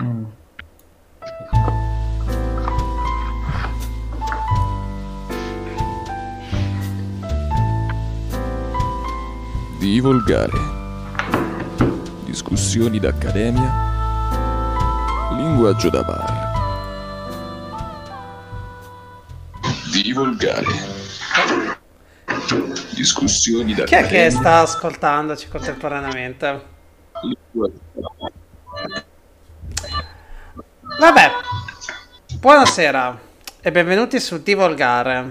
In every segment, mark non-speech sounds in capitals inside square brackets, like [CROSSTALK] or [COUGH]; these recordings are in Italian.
Mm. Di volgare. Discussioni d'accademia. Linguaggio da bar. Di volgare. Discussioni Chi è d'accademia. che sta ascoltandoci contemporaneamente? Buonasera e benvenuti su Divolgare,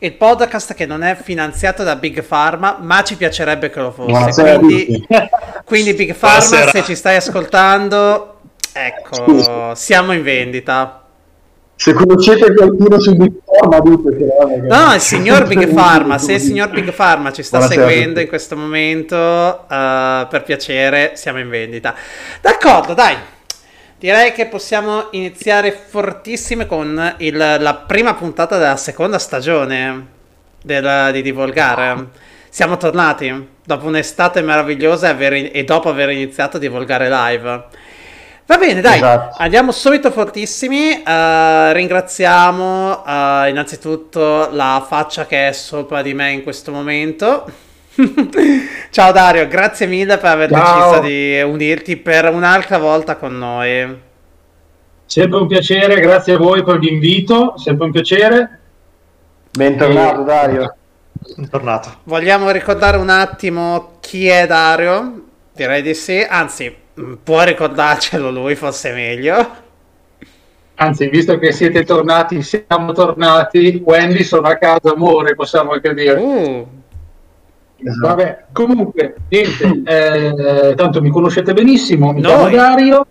il podcast che non è finanziato da Big Pharma, ma ci piacerebbe che lo fosse. Quindi, quindi Big Pharma, Buonasera. se ci stai ascoltando, ecco, siamo in vendita. Se conoscete qualcuno su Big Pharma, ditecelo. eh, perché- No, il signor Big [LAUGHS] Pharma, se il signor Big Pharma ci sta Buonasera seguendo in questo momento, eh, per piacere, siamo in vendita. D'accordo, dai. Direi che possiamo iniziare fortissime con il- la prima puntata della seconda stagione del- di Divolgare. Siamo tornati dopo un'estate meravigliosa e, aver- e dopo aver iniziato a divulgare live. Va bene, dai, Esatto. andiamo subito fortissimi. eh, ringraziamo eh, innanzitutto la faccia che è sopra di me in questo momento. Ciao Dario, grazie mille per aver Ciao. deciso di unirti per un'altra volta con noi. Sempre un piacere, grazie a voi per l'invito, sempre un piacere. Bentornato Dario. Bentornato. Vogliamo ricordare un attimo chi è Dario? Direi di sì, anzi, mh, può ricordarcelo lui, forse meglio. Anzi, visto che siete tornati, siamo tornati, Wendy sono a casa, amore, possiamo anche dire. Uh, Esatto. Vabbè, comunque, niente, eh, tanto mi conoscete benissimo, mi chiamo Noi. Dario,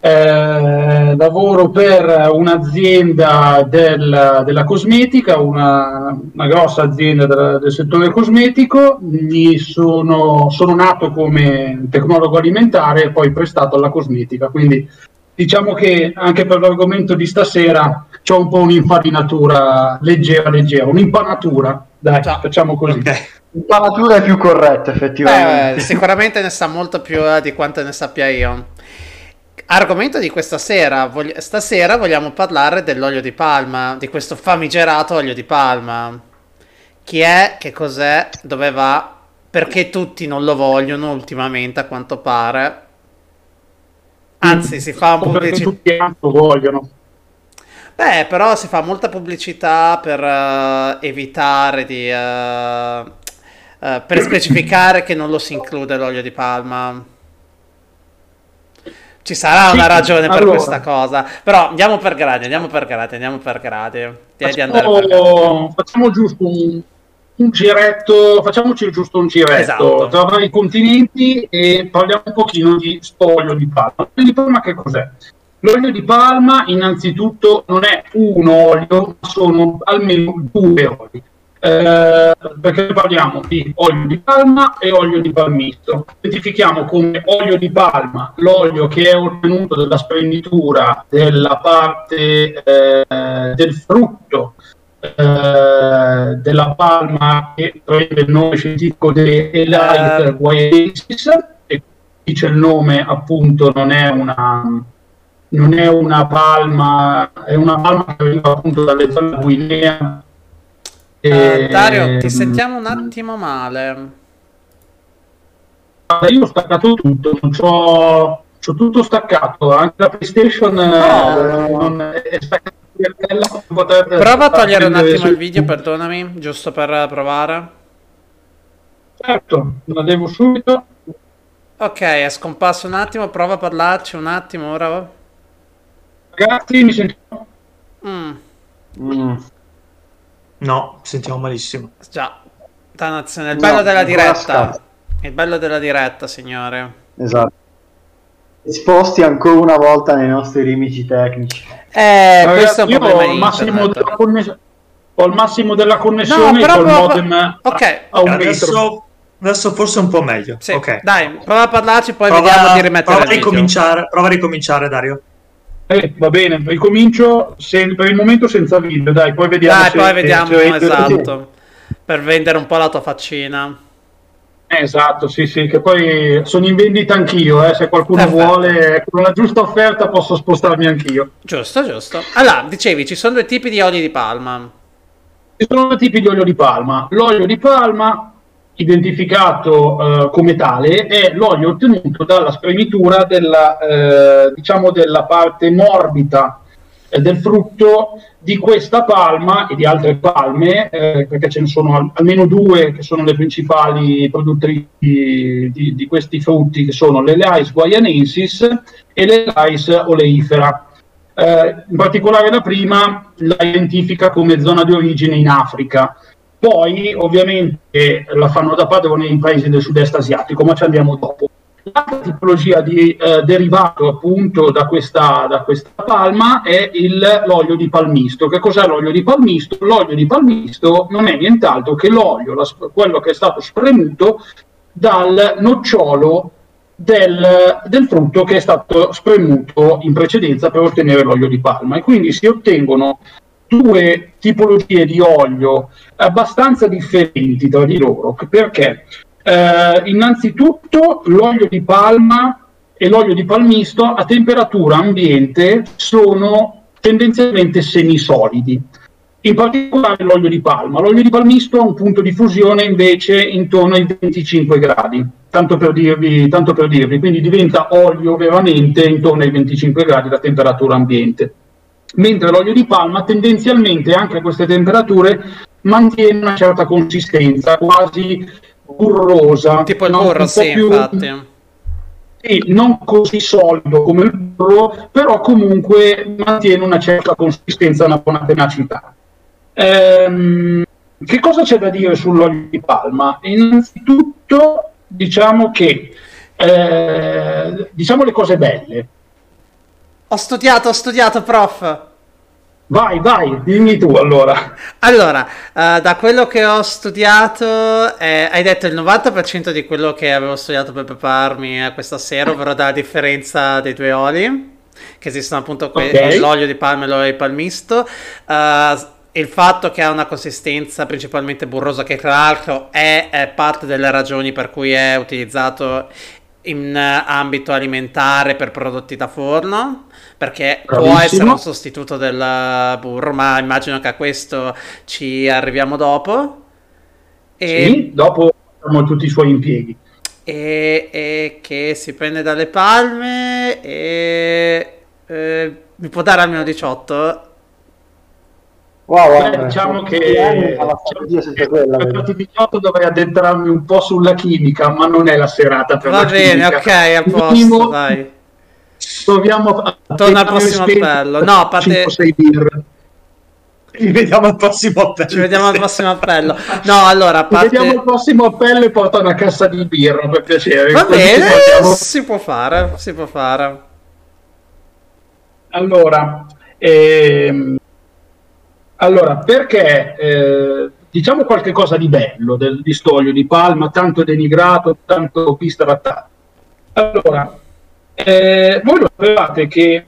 eh, lavoro per un'azienda del- della cosmetica, una, una grossa azienda del, del settore cosmetico, Mi sono, sono nato come tecnologo alimentare e poi prestato alla cosmetica, quindi diciamo che anche per l'argomento di stasera c'ho un po' un'infarinatura leggera, leggera, un'impanatura, dai, Già. facciamo così. Ok. L'impanatura è più corretta, effettivamente. beh, sicuramente ne sa molto più eh, di quanto ne sappia io. Argomento di questa sera, vogli- stasera vogliamo parlare dell'olio di palma, di questo famigerato olio di palma. Chi è, che cos'è, dove va, perché tutti non lo vogliono ultimamente a quanto pare. Anzi, si fa un pubblicità. tutti vogliono. Beh, però si fa molta pubblicità per eh, evitare di... eh, eh, per specificare che non lo si include l'olio di palma. Ci sarà una ragione per allora. questa cosa. Però andiamo per gradi, andiamo per gradi, andiamo per gradi. Andare per gradi. Facciamo, facciamo giusto un, un giretto, facciamoci giusto un giretto Esatto. tra vari continenti e parliamo un pochino di sto olio di palma. L'olio di palma che cos'è? L'olio di palma innanzitutto non è un olio, ma sono almeno due oli. Eh, perché parliamo di olio di palma e olio di palmistro. Identifichiamo come olio di palma l'olio che è ottenuto dalla sprenditura della parte eh, del frutto eh, della palma che prende il nome scientifico di Elite Eh. guaiensis e dice il nome appunto non è una non è una palma è una palma che arriva appunto dalle zone Guinea Eh, Dario, ti sentiamo un attimo male. Io ho staccato tutto non c'ho, c'ho tutto staccato anche la PlayStation eh, non è staccata Prova a togliere un attimo il video, perdonami, giusto per provare. certo la devo subito Ok, è scomparso un attimo, prova a parlarci un attimo ora. ragazzi mi sentite Mm. Mm. No, sentiamo malissimo. Già, dannazione. Il No, bello della ancora diretta. Il bello della diretta, signore. Esatto. Esposti ancora una volta nei nostri limiti tecnici. Eh, Ragazzi, questo è un io problema ho il massimo della connessione ho il massimo della No, connessione però col prova- modem Ok, a, a un metro Adesso, adesso forse un po' meglio. Sì, ok. dai, prova a parlarci, poi Prova, vediamo di rimettere prova a ricominciare, prova a ricominciare, Dario. Eh, va bene ricomincio se- per il momento senza video dai poi vediamo Dai, se- poi vediamo, se- se- esatto. Per vendere un po' la tua faccina. Esatto, sì, sì, che poi sono in vendita anch'io, eh, se qualcuno Perfetto. vuole, con una giusta offerta posso spostarmi anch'io. Giusto, giusto. Allora, dicevi, ci sono due tipi di oli di palma. Ci sono due tipi di olio di palma. L'olio di palma, identificato eh, come tale, è l'olio ottenuto dalla spremitura della, eh, diciamo della parte morbida eh, del frutto di questa palma e di altre palme, eh, perché ce ne sono al- almeno due che sono le principali produttrici di, di- questi frutti, che sono l'Eleis guaianensis e l'Eleis oleifera. Eh, in particolare la prima la identifica come zona di origine in Africa. Poi ovviamente la fanno da padrone nei paesi del sud-est asiatico, ma ci andiamo dopo. L'altra tipologia di eh, derivato appunto da questa, da questa palma è il- l'olio di palmisto. Che cos'è l'olio di palmisto? L'olio di palmisto non è nient'altro che l'olio, la quello che è stato spremuto dal nocciolo del, del frutto che è stato spremuto in precedenza per ottenere l'olio di palma. E quindi si ottengono due tipologie di olio abbastanza differenti tra di loro. Perché? Eh, innanzitutto l'olio di palma e l'olio di palmisto a temperatura ambiente sono tendenzialmente semisolidi. In particolare l'olio di palma. L'olio di palmisto ha un punto di fusione invece intorno ai 25 gradi, tanto per dirvi, tanto per dirvi. quindi diventa olio veramente intorno ai 25 gradi da temperatura ambiente. Mentre l'olio di palma tendenzialmente anche a queste temperature mantiene una certa consistenza, quasi burrosa. Tipo il no? Burro, po' sì, più- infatti. sì, non così solido come il burro, però comunque mantiene una certa consistenza, una buona tenacità. Ehm, che cosa c'è da dire sull'olio di palma? Innanzitutto diciamo che eh, diciamo le cose belle. Ho studiato, ho studiato, prof. Vai, vai, dimmi tu allora. Allora, eh, da quello che ho studiato, eh, hai detto il 90% di quello che avevo studiato per prepararmi a questa sera, ovvero dalla differenza dei due oli, che esistono appunto que- Ok. l'olio di palma e l'olio di palmisto. Eh, il fatto che ha una consistenza principalmente burrosa, che tra l'altro è, è parte delle ragioni per cui è utilizzato in eh, ambito alimentare per prodotti da forno, perché può Bravissimo. essere un sostituto del burro, ma immagino che a questo ci arriviamo dopo. E, Sì, dopo facciamo tutti i suoi impieghi. e- e che si prende dalle palme e eh, mi può dare almeno 18? Wow, Beh, diciamo che per 18 dovrei addentrarmi un po' sulla chimica, ma non è la serata per Va la bene, chimica. ok, a posto, Minimo, dai. Proviamo a Torna al prossimo appello. No, a parte- 5-6 birre. Ci vediamo al prossimo appello. Ci vediamo al prossimo appello. No, allora, a Ci vediamo al parte... prossimo appello e porta una cassa di birra per piacere. Va bene, si può fare, si può fare. Allora, ehm, allora perché eh, diciamo qualche cosa di bello del, di Stoglio di Palma, tanto denigrato, tanto bistrattato. Allora, eh, voi lo sapevate che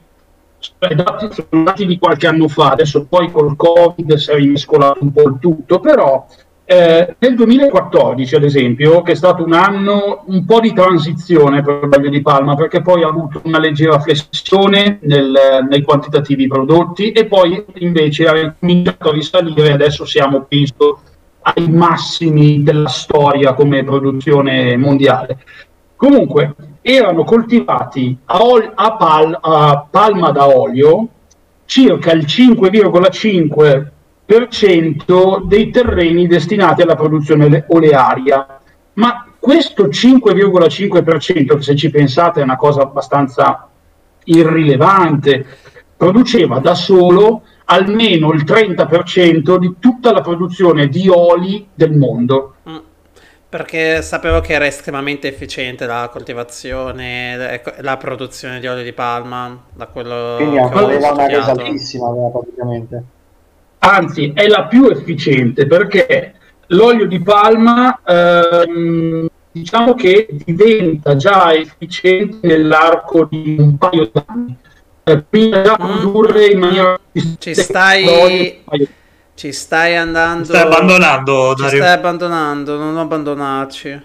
sono dati, sono dati di qualche anno fa, adesso poi col Covid si è rimescolato un po' il tutto, però eh, nel 2014, ad esempio, che è stato un anno un po' di transizione per l'olio di palma, perché poi ha avuto una leggera flessione nel- nei quantitativi prodotti e poi invece ha cominciato a risalire, adesso siamo, penso, ai massimi della storia come produzione mondiale. Comunque, erano coltivati a, ol- a pal- a palma da olio circa il 5,5% dei terreni destinati alla produzione ole- olearia. Ma questo 5,5%, che se ci pensate è una cosa abbastanza irrilevante, produceva da solo almeno il 30% di tutta la produzione di oli del mondo. Mm. Perché sapevo che era estremamente efficiente la coltivazione, ecco, la produzione di olio di palma, da quello Quindi che ho aveva una resa altissima praticamente. Anzi è la più efficiente perché l'olio di palma ehm, diciamo che diventa già efficiente nell'arco di un paio d'anni. Eh, Prima già Mm. produrre in maniera Ci stai- Ci stai andando... Stai abbandonando, Ci Dario. stai abbandonando, non abbandonarci.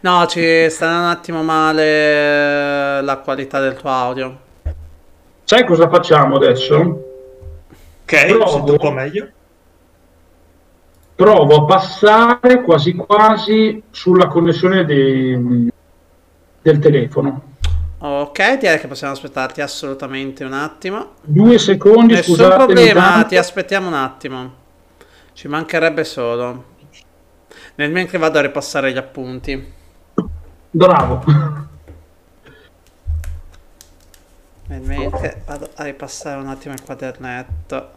No, ci sta un attimo male la qualità del tuo audio. Sai cosa facciamo adesso? Ok, Provo. sento un po' meglio. Provo a passare quasi quasi sulla connessione dei- del telefono. Ok, direi che possiamo aspettarti assolutamente un attimo. Due secondi, Nessun scusate. problema, intanto. ti aspettiamo un attimo. Ci mancherebbe solo. Nel mentre vado a ripassare gli appunti. Bravo. Nel mentre vado a ripassare un attimo il quadernetto.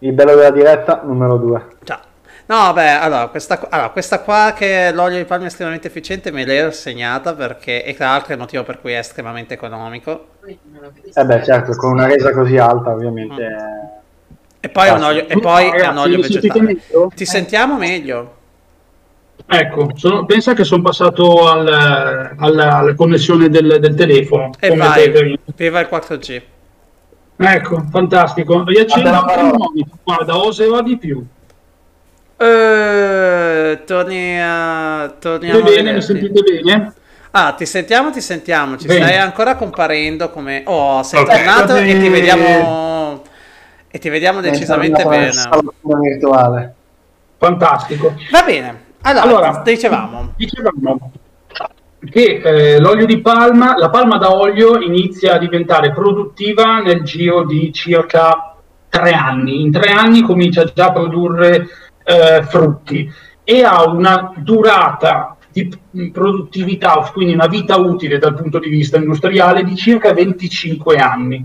Il bello della diretta, numero 2. Già. No, vabbè, allora questa, qua- allora, questa qua che l'olio di palma è estremamente efficiente me l'ero segnata perché, e tra l'altro è il motivo per cui è estremamente economico. Eh beh, certo, con una resa così alta, ovviamente. E poi è un olio, e poi è un Ragazzi, olio mi sentite vegetale. Ti sentiamo meglio. Ecco, sono- pensa che sono passato al- alla, alla connessione del, del telefono. E come vai, te- viva il 4G. Ecco, fantastico. Riaccendo anche il monitor. Guarda, oserò di più. Eh, torni a... Torniamo bene? Mi sentite bene? Ah, ti sentiamo, ti sentiamo. Ci Bene. stai ancora comparendo come... Oh, sei Ok. tornato e ti vediamo... E ti vediamo decisamente bene. Fantastico. Va bene. Allora, Allora, dicevamo. Dicevamo che eh, l'olio di palma, la palma da olio inizia a diventare produttiva nel giro di circa tre anni. In tre anni comincia già a produrre eh, frutti e ha una durata di produttività, quindi una vita utile dal punto di vista industriale di circa 25 anni.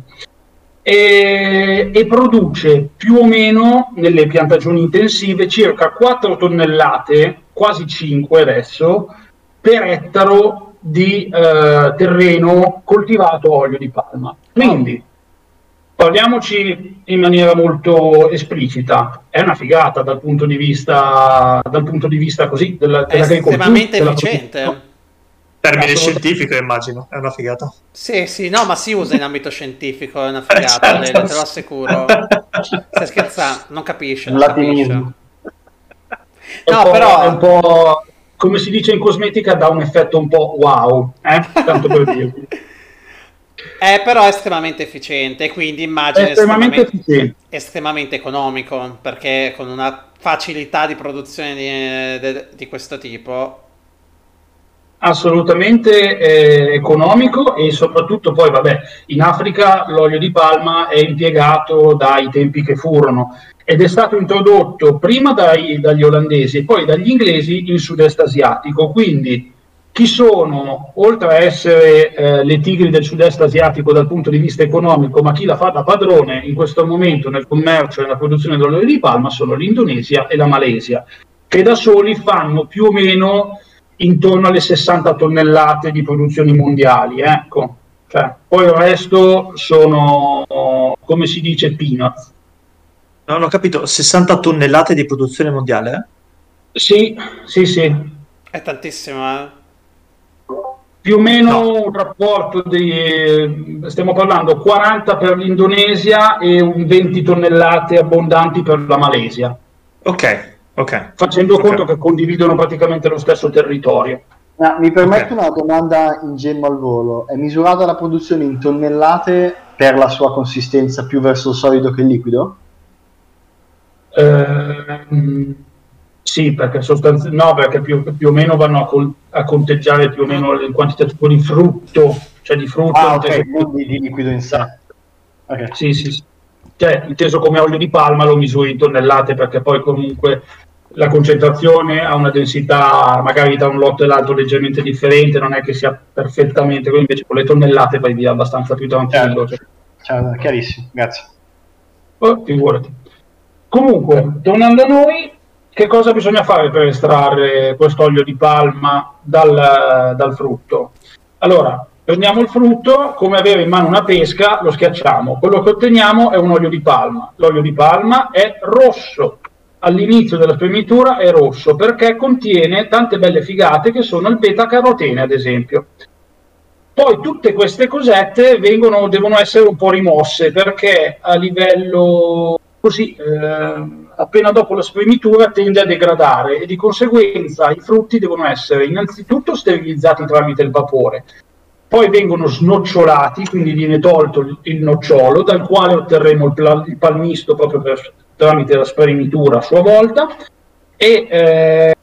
E, e produce più o meno nelle piantagioni intensive circa 4 tonnellate, quasi 5 adesso, per ettaro di eh, terreno coltivato a olio di palma. Quindi, parliamoci in maniera molto esplicita, è una figata dal punto di vista, dal punto di vista così, della, dell'agricoltura, estremamente della efficiente. Termine scientifico, immagino. È una figata. Sì, sì, no, ma si usa in ambito scientifico, è una [LAUGHS] figata, Certo. Lele, te lo assicuro. Stai scherzando, non capisce, Un non capisce. No, però- è un po' come si dice in cosmetica, dà un effetto un po' wow, eh? tanto per dirvi. È però estremamente efficiente, quindi immagino estremamente estremamente, efficiente. estremamente economico, perché con una facilità di produzione di, de- di questo tipo... Assolutamente eh, economico e soprattutto poi, vabbè, in Africa l'olio di palma è impiegato dai tempi che furono ed è stato introdotto prima dai- dagli olandesi e poi dagli inglesi in sud-est asiatico. Quindi chi sono, oltre a essere eh, le tigri del sud-est asiatico dal punto di vista economico, ma chi la fa da padrone in questo momento nel commercio e nella produzione dell'olio di palma sono l'Indonesia e la Malesia, che da soli fanno più o meno intorno alle 60 tonnellate di produzioni mondiali. Ecco. Cioè, poi il resto sono, come si dice, peanuts. Non ho capito, 60 tonnellate di produzione mondiale? Sì, sì, sì. È tantissimo, eh? Più o meno No. un rapporto di, stiamo parlando 40 per l'Indonesia e un 20 tonnellate abbondanti per la Malesia, Ok, ok. facendo Ok. conto che condividono praticamente lo stesso territorio. Ma mi permetto Ok. una domanda ingenua al volo. È misurata la produzione in tonnellate per la sua consistenza più verso il solido che il liquido? Ehm, sì, perché sostanzi- no, perché più, più o meno vanno a, col- a conteggiare più o meno il quantitativo di frutto, cioè di frutto. Ah, ok, inteso- di, di liquido in sé. Ok. Sì, sì, sì. Cioè, inteso come olio di palma lo misuri in tonnellate perché poi comunque la concentrazione ha una densità magari da un lotto all'altro leggermente differente, non è che sia perfettamente, quindi invece con le tonnellate vai via abbastanza più tranquillo. Certo. cioè. Ciao, chiarissimo, grazie. Oh, figurati. Comunque, tornando a noi, che cosa bisogna fare per estrarre quest'olio di palma dal, dal frutto? Allora, prendiamo il frutto, come avere in mano una pesca, lo schiacciamo. Quello che otteniamo è un olio di palma. L'olio di palma è rosso. All'inizio della spremitura è rosso perché contiene tante belle figate che sono il beta-carotene, ad esempio. Poi tutte queste cosette vengono, devono essere un po' rimosse perché a livello così eh, appena dopo la spremitura tende a degradare e di conseguenza i frutti devono essere innanzitutto sterilizzati tramite il vapore, poi vengono snocciolati, quindi viene tolto il, nocciolo dal quale otterremo il, pla- il palmisto proprio per, tramite la spremitura a sua volta e eh,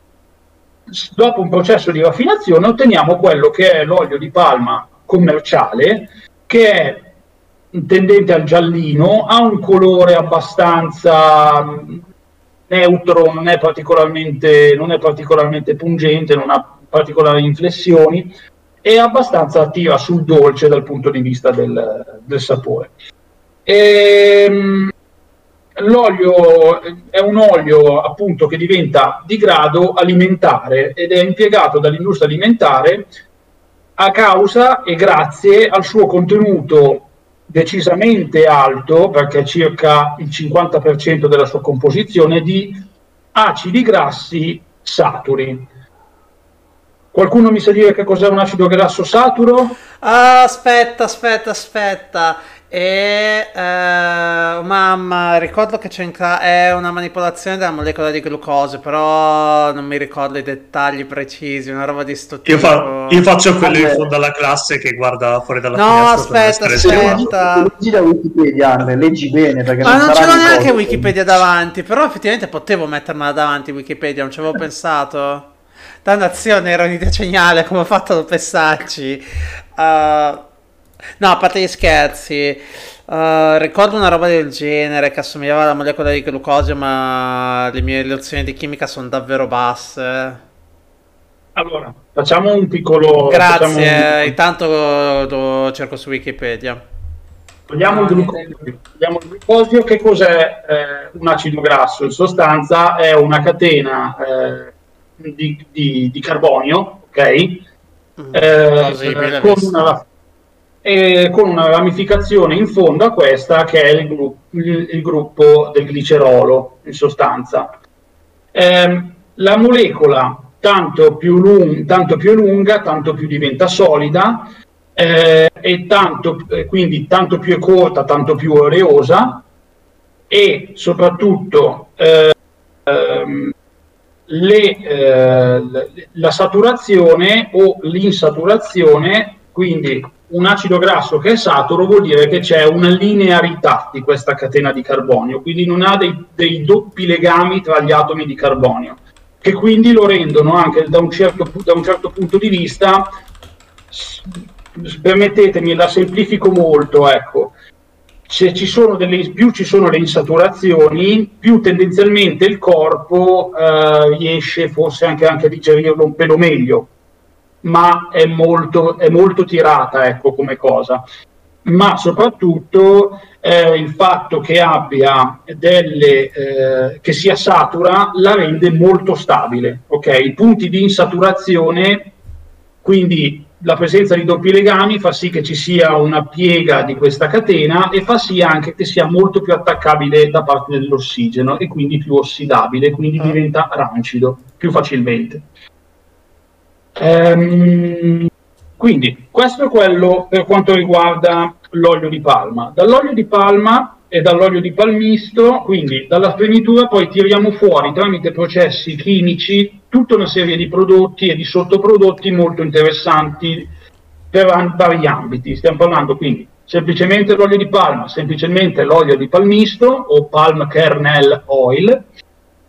dopo un processo di raffinazione otteniamo quello che è l'olio di palma commerciale che è tendente al giallino, ha un colore abbastanza mm, neutro, non è particolarmente, non è particolarmente pungente, non ha particolari inflessioni, è abbastanza attiva sul dolce dal punto di vista del, del sapore. E, ehm, l'olio è un olio appunto che diventa di grado alimentare ed è impiegato dall'industria alimentare a causa e grazie al suo contenuto decisamente alto, perché circa il 50% della sua composizione, di acidi grassi saturi. Qualcuno mi sa dire che cos'è un acido grasso saturo? Ah, aspetta, aspetta, aspetta. E eh, mamma, ricordo che c'è in ca- è una manipolazione della molecola di glucosio, però non mi ricordo i dettagli precisi, una roba di sto tipo. Io, fa- io faccio quello in fondo alla classe che guarda fuori dalla No, aspetta, aspetta. Leggi da Wikipedia, Andre, leggi bene perché Ma non l'ho di neanche cose. Wikipedia davanti, però effettivamente potevo mettermela davanti Wikipedia, non ci avevo pensato. Dannazione, ero un'idea geniale, come ho fatto a non pensarci. Uh, no, a parte gli scherzi, uh, ricordo una roba del genere che assomigliava alla molecola di glucosio, ma le mie lezioni di chimica sono davvero basse. Allora, facciamo un piccolo... Grazie, un- intanto lo, lo cerco su Wikipedia. Togliamo il glucosio. Togliamo il glucosio. Che cos'è eh, un acido grasso? In sostanza è una catena eh, di, di- di carbonio, ok? Mm, Eh, con, una, e con una ramificazione in fondo a questa che è il, gru- il- il gruppo del glicerolo, in sostanza. Ehm, la molecola tanto più, lung- tanto più lunga, tanto più diventa solida, eh, e tanto, eh, quindi tanto più è corta, tanto più è oleosa e soprattutto eh, ehm, le, eh, la saturazione o l'insaturazione, quindi un acido grasso che è saturo vuol dire che c'è una linearità di questa catena di carbonio, quindi non ha dei, dei doppi legami tra gli atomi di carbonio, che quindi lo rendono anche da un certo, da un certo punto di vista permettetemi, la semplifico molto, ecco. Se ci sono delle, più ci sono le insaturazioni, più tendenzialmente il corpo eh, riesce forse anche, anche a digerirlo un pelo meglio, ma è molto, è molto tirata, ecco, come cosa. Ma soprattutto eh, il fatto che abbia delle, eh, che sia satura la rende molto stabile, ok? I punti di insaturazione quindi la presenza di doppi legami fa sì che ci sia una piega di questa catena e fa sì anche che sia molto più attaccabile da parte dell'ossigeno e quindi più ossidabile, quindi diventa rancido più facilmente. Ehm, quindi questo è quello per quanto riguarda l'olio di palma. Dall'olio di palma e dall'olio di palmisto, quindi dalla spremitura poi tiriamo fuori tramite processi chimici tutta una serie di prodotti e di sottoprodotti molto interessanti per vari ambiti. Stiamo parlando quindi semplicemente l'olio di palma, semplicemente l'olio di palmisto o palm kernel oil.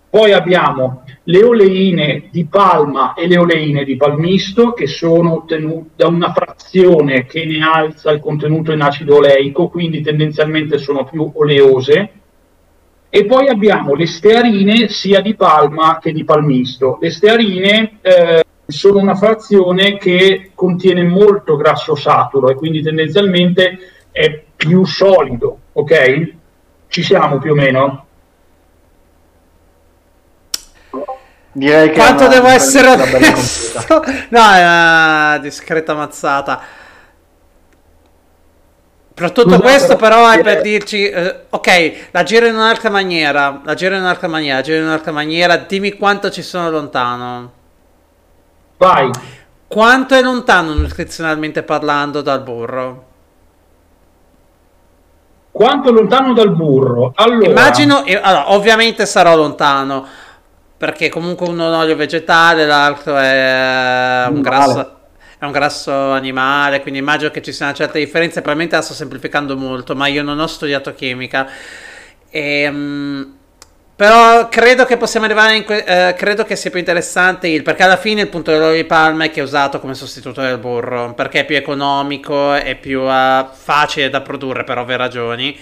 Poi abbiamo le oleine di palma e le oleine di palmisto che sono ottenute da una frazione che ne alza il contenuto in acido oleico, quindi tendenzialmente sono più oleose. E poi abbiamo le stearine sia di palma che di palmisto. Le stearine eh, sono una frazione che contiene molto grasso saturo e quindi tendenzialmente è più solido, ok? Ci siamo più o meno? Direi che Quanto devo essere una bella onesto? [LAUGHS] No, è una discreta mazzata. Per tutto questo però è per dirci, eh, ok, la giro in un'altra maniera, la giro in un'altra maniera, la giro in un'altra maniera, dimmi quanto ci sono lontano. Vai, Quanto è lontano nutrizionalmente parlando dal burro? Quanto lontano dal burro? Allora, Immagino, eh, allora, ovviamente sarò lontano, perché comunque uno è un olio vegetale, l'altro è un Animale. grasso, è un grasso animale, quindi immagino che ci sia una certa differenza, probabilmente la sto semplificando molto, ma io non ho studiato chimica. Ehm, però credo che possiamo arrivare in que- eh, credo che sia più interessante il perché alla fine il punto dell'olio di palma è che è usato come sostituto del burro perché è più economico è più eh, facile da produrre per ovvie ragioni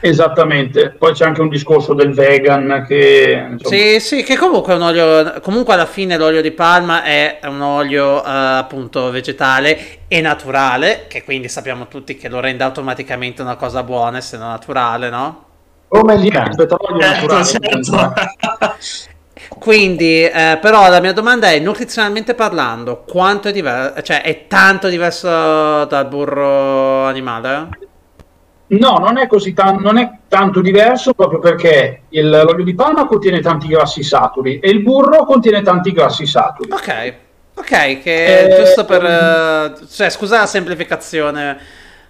Esattamente, poi c'è anche un discorso del vegan che... insomma, Sì, sì, che comunque è un olio. Comunque alla fine l'olio di palma è un olio eh, appunto vegetale e naturale, che quindi sappiamo tutti che lo rende automaticamente una cosa buona, essendo naturale, no? Come cane. il petrolio Eh, naturale. certo. Quindi, eh, però la mia domanda è, nutrizionalmente parlando, quanto è diverso? Cioè, è tanto diverso dal burro animale? No, non è così tan- non è tanto diverso proprio perché il- l'olio di palma contiene tanti grassi saturi e il burro contiene tanti grassi saturi. Ok, ok, che Eh, giusto per... eh, cioè, scusa la semplificazione.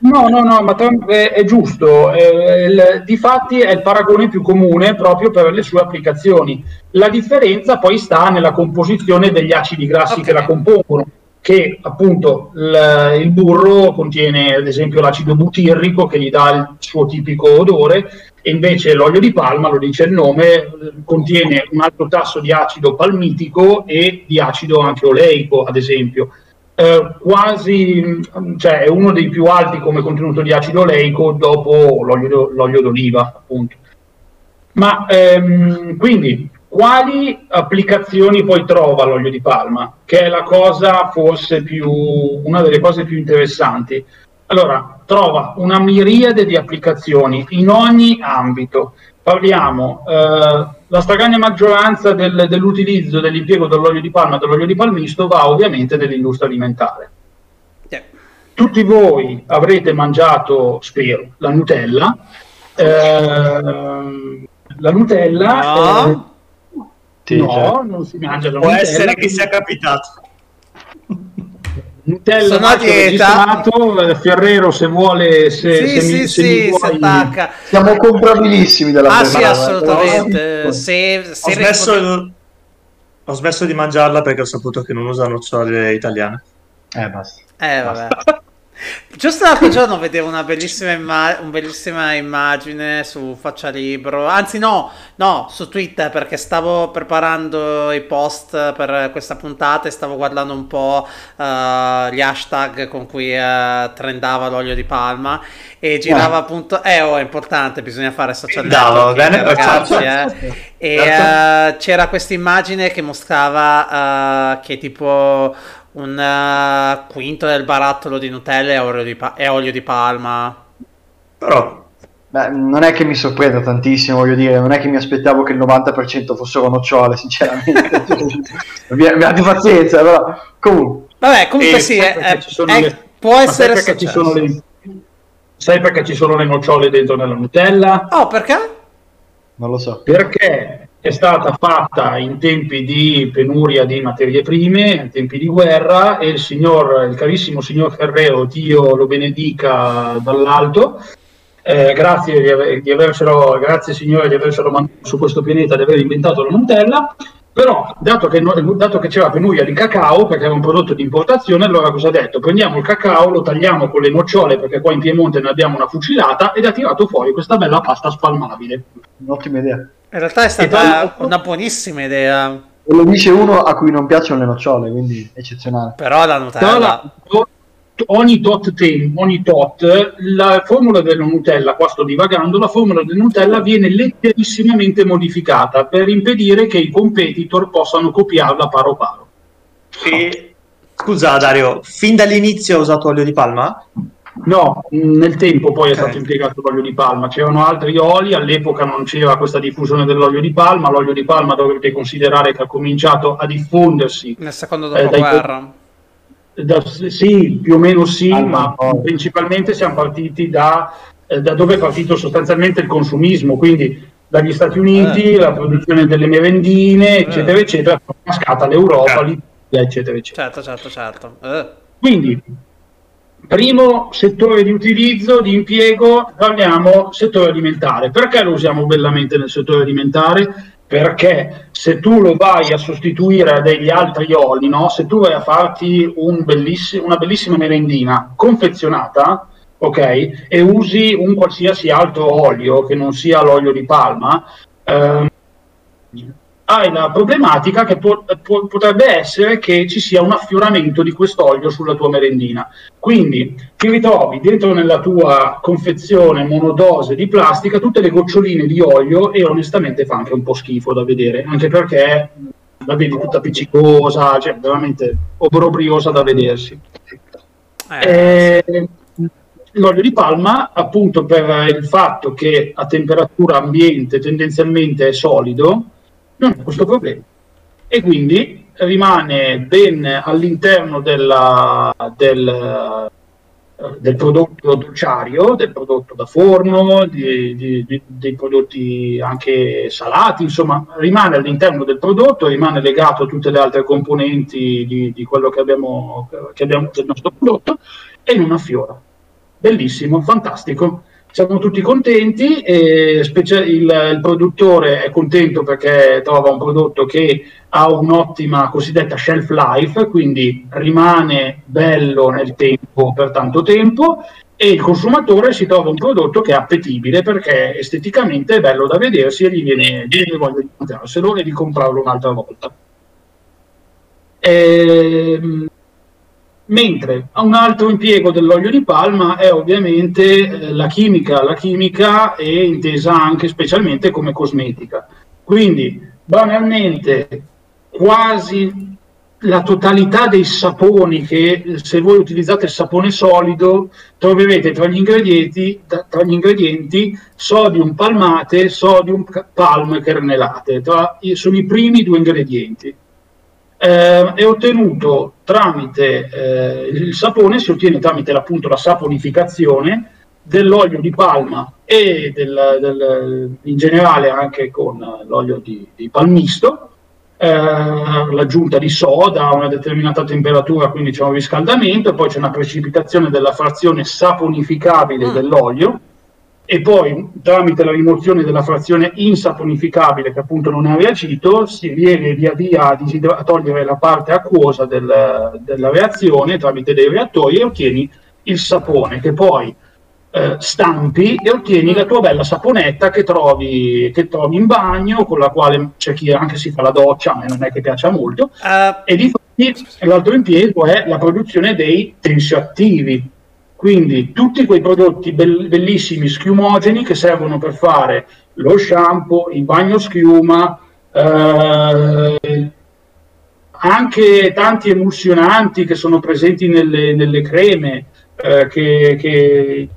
No, no, no, ma tra- è, è giusto. eh, il- difatti è il paragone più comune proprio per le sue applicazioni. La differenza poi sta nella composizione degli acidi grassi Ok. che la compongono, che appunto il, il burro contiene ad esempio l'acido butirrico che gli dà il suo tipico odore e invece l'olio di palma, lo dice il nome, contiene un alto tasso di acido palmitico e di acido anche oleico, ad esempio. Eh, quasi, cioè è uno dei più alti come contenuto di acido oleico dopo l'olio, l'olio d'oliva, appunto. Ma ehm, quindi quali applicazioni poi trova l'olio di palma? Che è la cosa forse più, una delle cose più interessanti. Allora, trova una miriade di applicazioni in ogni ambito. Parliamo, eh, la stragrande maggioranza del- dell'utilizzo, dell'impiego dell'olio di palma e dell'olio di palmisto va ovviamente nell'industria alimentare. Yeah. Tutti voi avrete mangiato, spero, la Nutella. Ehm, la Nutella... No. eh, Sì, no, cioè. non si mangia la Può Nutella. essere che sia capitato. Nutella Sono a dieta. eh, Ferrero se vuole se, Sì, se mi, sì, se mi sì, si vuoi- attacca. Siamo comprabilissimi della Ah sì, Ferrara, assolutamente. Se, se Ho smesso, ho smesso di mangiarla perché ho saputo che non usa nocciole italiane. Eh, basta. Eh, vabbè. Giusto l'altro giorno vedevo una bellissima, imma- un bellissima immagine su Faccia Libro, anzi no, no, su Twitter perché stavo preparando i post per questa puntata e stavo guardando un po' eh, gli hashtag con cui eh, trendava l'olio di palma e girava appunto, eh oh è importante, bisogna fare social Dava, networking, bene, ragazzi, certo. eh. E eh, c'era questa immagine che mostrava eh, che tipo un eh, quinto del barattolo di Nutella è olio di, pa- è olio di palma. Però Beh, non è che mi sorprenda tantissimo, voglio dire, non è che mi aspettavo che il 90% fossero nocciole, sinceramente. [LAUGHS] Abbi- Abbiate pazienza, però comunque. Vabbè, comunque Eh, sì, è- perché è- ci sono è- le- può essere sai perché ci successo. sono le sai perché ci sono le nocciole dentro nella Nutella? Oh, perché? Non lo so. Perché è stata fatta in tempi di penuria di materie prime, in tempi di guerra, e il signor, il carissimo signor Ferrero, Dio lo benedica dall'alto, eh, grazie, di aver- di avercelo, grazie signore di avercelo mandato su questo pianeta, di aver inventato la Nutella, però dato che, dato che c'era penuria di cacao, perché era un prodotto di importazione, allora cosa ha detto? Prendiamo il cacao, lo tagliamo con le nocciole, perché qua in Piemonte ne abbiamo una fucilata, ed ha tirato fuori questa bella pasta spalmabile. Un'ottima idea. In realtà è stata tra- una buonissima idea. E lo dice uno a cui non piacciono le nocciole, quindi eccezionale. Però la Nutella... ogni tot tempo, ogni tot, la formula della Nutella, qua sto divagando, la formula della Nutella viene letterissimamente modificata per impedire che i competitor possano copiarla paro paro. E- Scusa Dario, fin dall'inizio ha usato olio di palma? No, mh, nel tempo poi è stato impiegato l'olio di palma, c'erano altri oli, all'epoca non c'era questa diffusione dell'olio di palma, l'olio di palma dovete considerare che ha cominciato a diffondersi Nel secondo Eh, dopoguerra. Da- sì, più o meno sì, Ah, ma no. principalmente siamo partiti da, eh, da dove è partito sostanzialmente il consumismo, quindi dagli Stati Uniti, Eh. la produzione delle merendine, eccetera, eccetera, cascata l'Europa, Eh. l'Italia, eccetera, eccetera. Certo, certo, certo. Eh. Quindi Primo settore di utilizzo, di impiego, parliamo settore alimentare. Perché lo usiamo bellamente nel settore alimentare? Perché se tu lo vai a sostituire a degli altri oli, no? se tu vai a farti un belliss- una bellissima merendina confezionata, ok, e usi un qualsiasi altro olio che non sia l'olio di palma, ehm, hai la problematica che po- po- potrebbe essere che ci sia un affioramento di quest'olio sulla tua merendina. Quindi ti ritrovi dentro nella tua confezione monodose di plastica tutte le goccioline di olio e onestamente fa anche un po' schifo da vedere, anche perché la vedi tutta appiccicosa, cioè veramente obbrobriosa da vedersi. Eh, Eh, l'olio di palma, appunto per il fatto che a temperatura ambiente tendenzialmente è solido, non ha questo problema. E quindi rimane ben all'interno della- del, eh, del prodotto dolciario, del prodotto da forno, di- di- di- dei prodotti anche salati, insomma, rimane all'interno del prodotto, rimane legato a tutte le altre componenti di, quello che abbiamo, che abbiamo del nostro prodotto e non affiora. Bellissimo, fantastico. Siamo tutti contenti, specie- il, il produttore è contento perché trova un prodotto che ha un'ottima cosiddetta shelf life, quindi rimane bello nel tempo per tanto tempo e il consumatore si trova un prodotto che è appetibile perché esteticamente è bello da vedersi e gli viene, gli viene voglia di mangiarselo e di comprarlo un'altra volta. Ehm, mentre un altro impiego dell'olio di palma è ovviamente eh, la chimica. La chimica è intesa anche specialmente come cosmetica. Quindi, banalmente, quasi la totalità dei saponi che se voi utilizzate il sapone solido troverete tra gli ingredienti, tra gli ingredienti sodium palmate, sodium palm kernelate, tra sono i primi due ingredienti eh, è ottenuto tramite eh, il sapone, si ottiene tramite appunto la saponificazione dell'olio di palma e del, del- in generale anche con l'olio di, di palmisto, eh, l'aggiunta di soda a una determinata temperatura, quindi c'è un riscaldamento, poi c'è una precipitazione della frazione saponificabile Mm. dell'olio e poi tramite la rimozione della frazione insaponificabile che appunto non ha reagito si viene via via a, a togliere la parte acquosa del- della reazione tramite dei reattori e ottieni il sapone che poi eh, stampi e ottieni la tua bella saponetta che trovi, che trovi in bagno con la quale c'è chi anche si fa la doccia ma non è che piaccia molto. Eh, e di l'altro impiego è la produzione dei tensioattivi quindi tutti quei prodotti bell- bellissimi schiumogeni che servono per fare lo shampoo, il bagno schiuma, eh, anche tanti emulsionanti che sono presenti nelle, nelle creme, eh, che, che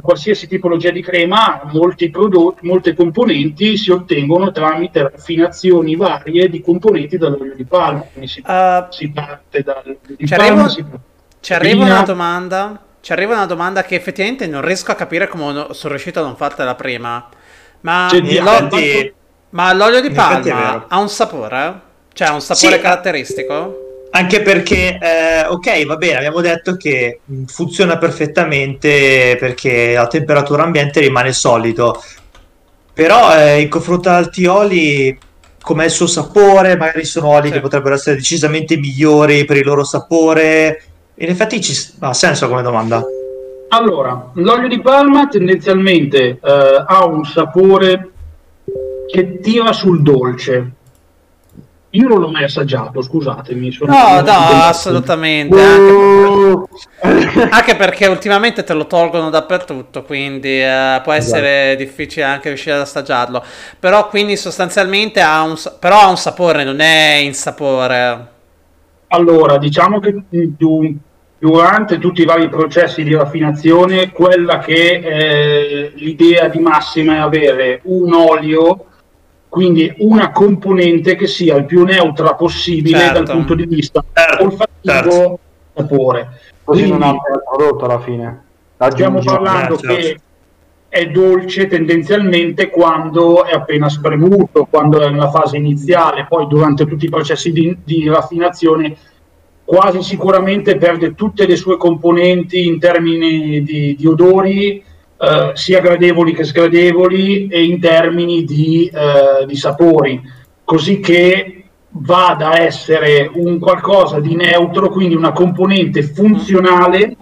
qualsiasi tipologia di crema, molti prodotti, molte componenti si ottengono tramite raffinazioni varie di componenti dall'olio di palma. Quindi si, eh, si parte dal di Ci palma, arrivo- si- Ci arriva una domanda. Ci arriva una domanda che effettivamente non riesco a capire come no- sono riuscito a non fartela prima. Ma, Cioè, In di- ma l'olio di palma ha un sapore? Cioè ha un sapore Sì. caratteristico? Anche perché, eh, ok, va bene, abbiamo detto che mh, funziona perfettamente perché a temperatura ambiente rimane solido, però eh, in confronto ad altri oli, com'è il suo sapore? Magari sono oli Sì. che potrebbero essere decisamente migliori per il loro sapore. In effetti ci ha senso come domanda. Allora, l'olio di palma tendenzialmente eh, ha un sapore che tira sul dolce. Io non l'ho mai assaggiato, scusatemi. sono- No, no, assolutamente. Anche, Oh! anche perché ultimamente te lo tolgono dappertutto, quindi eh, può essere difficile anche riuscire ad assaggiarlo. Però quindi sostanzialmente ha un, però ha un sapore, non è insapore. Allora, diciamo che du- durante tutti i vari processi di raffinazione, quella che è l'idea di massima è avere un olio, quindi una componente che sia il più neutra possibile Certo. dal punto di vista Certo, olfattivo certo. sapore. Così non Quindi- altera il prodotto alla fine. Stiamo parlando eh, certo. che è dolce tendenzialmente quando è appena spremuto, quando è nella fase iniziale, poi durante tutti i processi di, di raffinazione quasi sicuramente perde tutte le sue componenti in termini di, di odori, eh, sia gradevoli che sgradevoli, e in termini di, eh, di sapori, così che va da essere un qualcosa di neutro, quindi una componente funzionale,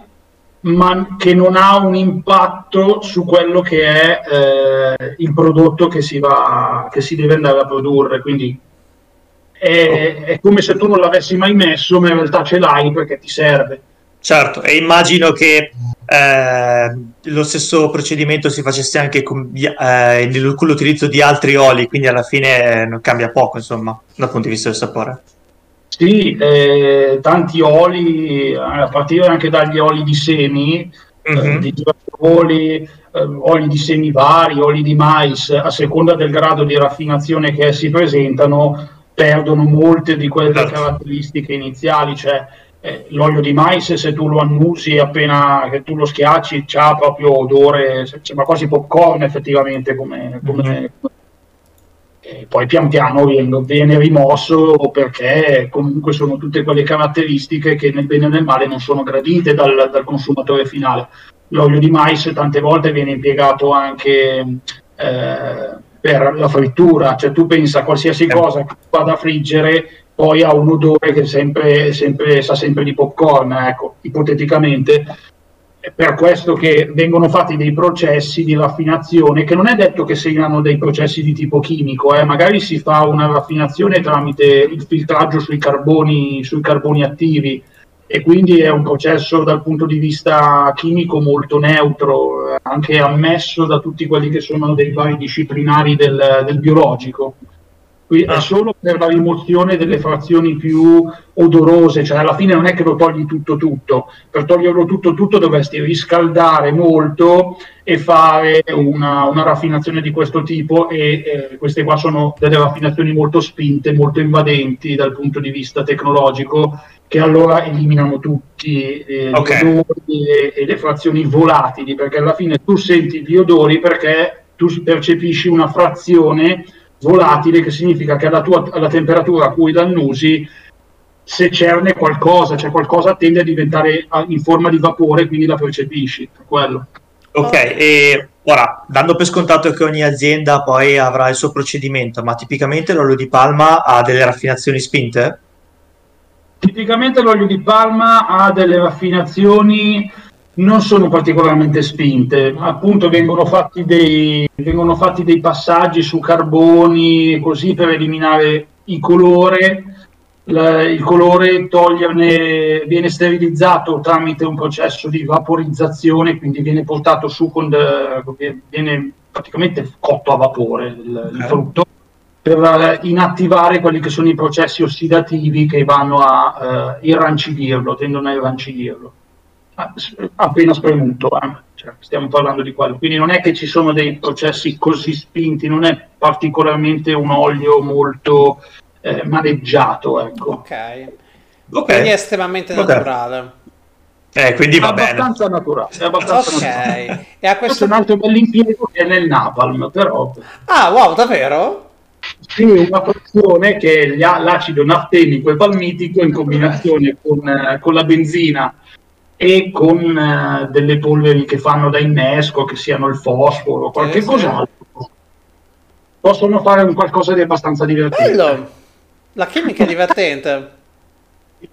ma che non ha un impatto su quello che è eh, il prodotto che si, va, che si deve andare a produrre. Quindi è, è come se tu non l'avessi mai messo, ma in realtà ce l'hai perché ti serve. Certo, e immagino che eh, lo stesso procedimento si facesse anche con, eh, con, l'utilizzo di altri oli, quindi alla fine non cambia poco, insomma, dal punto di vista del sapore. Sì, eh, tanti oli, a partire anche dagli oli di semi, mm-hmm. di oli, eh, oli di semi vari, oli di mais, a seconda del grado di raffinazione che essi presentano, perdono molte di quelle certo. caratteristiche iniziali, cioè eh, l'olio di mais se tu lo annusi appena che tu lo schiacci ha proprio odore, sembra quasi popcorn effettivamente come, come mm-hmm. E poi pian piano viene, viene, rimosso perché comunque sono tutte quelle caratteristiche che nel bene e nel male non sono gradite dal, dal consumatore finale. L'olio di mais tante volte viene impiegato anche eh, per la frittura, cioè tu pensa a qualsiasi eh. cosa che vada a friggere, poi ha un odore che sempre, sempre, sa sempre di popcorn, ecco, ipoteticamente. È per questo che vengono fatti dei processi di raffinazione, che non è detto che siano dei processi di tipo chimico, eh, magari si fa una raffinazione tramite il filtraggio sui carboni, sui carboni attivi, e quindi è un processo dal punto di vista chimico molto neutro, anche ammesso da tutti quelli che sono dei vari disciplinari del, del biologico. È solo per la rimozione delle frazioni più odorose, cioè alla fine non è che lo togli tutto tutto, per toglierlo tutto tutto dovresti riscaldare molto e fare una, una raffinazione di questo tipo e eh, queste qua sono delle raffinazioni molto spinte, molto invadenti dal punto di vista tecnologico che allora eliminano tutti eh, okay. gli odori e, e, le frazioni volatili, perché alla fine tu senti gli odori perché tu percepisci una frazione volatile che significa che alla, tua, alla temperatura a cui dannusi se cerne qualcosa, cioè qualcosa tende a diventare in forma di vapore, quindi la percepisci. Quello. Ok, e ora, dando per scontato che ogni azienda poi avrà il suo procedimento, ma tipicamente l'olio di palma ha delle raffinazioni spinte? Tipicamente l'olio di palma ha delle raffinazioni non sono particolarmente spinte, appunto vengono fatti dei, vengono fatti dei passaggi su carboni così per eliminare il colore, la, il colore toglierne, viene sterilizzato tramite un processo di vaporizzazione, quindi viene portato su con de, viene praticamente cotto a vapore il, il frutto per eh, inattivare quelli che sono i processi ossidativi che vanno a uh, irrancidirlo, tendono a irrancidirlo. Ah, appena spremuto, eh? cioè, stiamo parlando di quello. Quindi non è che ci sono dei processi così spinti, non è particolarmente un olio molto eh, maneggiato. Ecco. Ok. okay. Quindi è estremamente okay. naturale. Eh, quindi va abbastanza bene. naturale. È abbastanza ok. Naturale. E a questo... C'è un altro bell'impiego che è nel napalm, però. Ah, wow, davvero? Sì, una frazione che è l'acido naftenico e palmitico in combinazione con, eh, con la benzina e con uh, delle polveri che fanno da innesco, che siano il fosforo, qualche eh, cos'altro. Possono fare un qualcosa di abbastanza divertente. Bello. La chimica è divertente.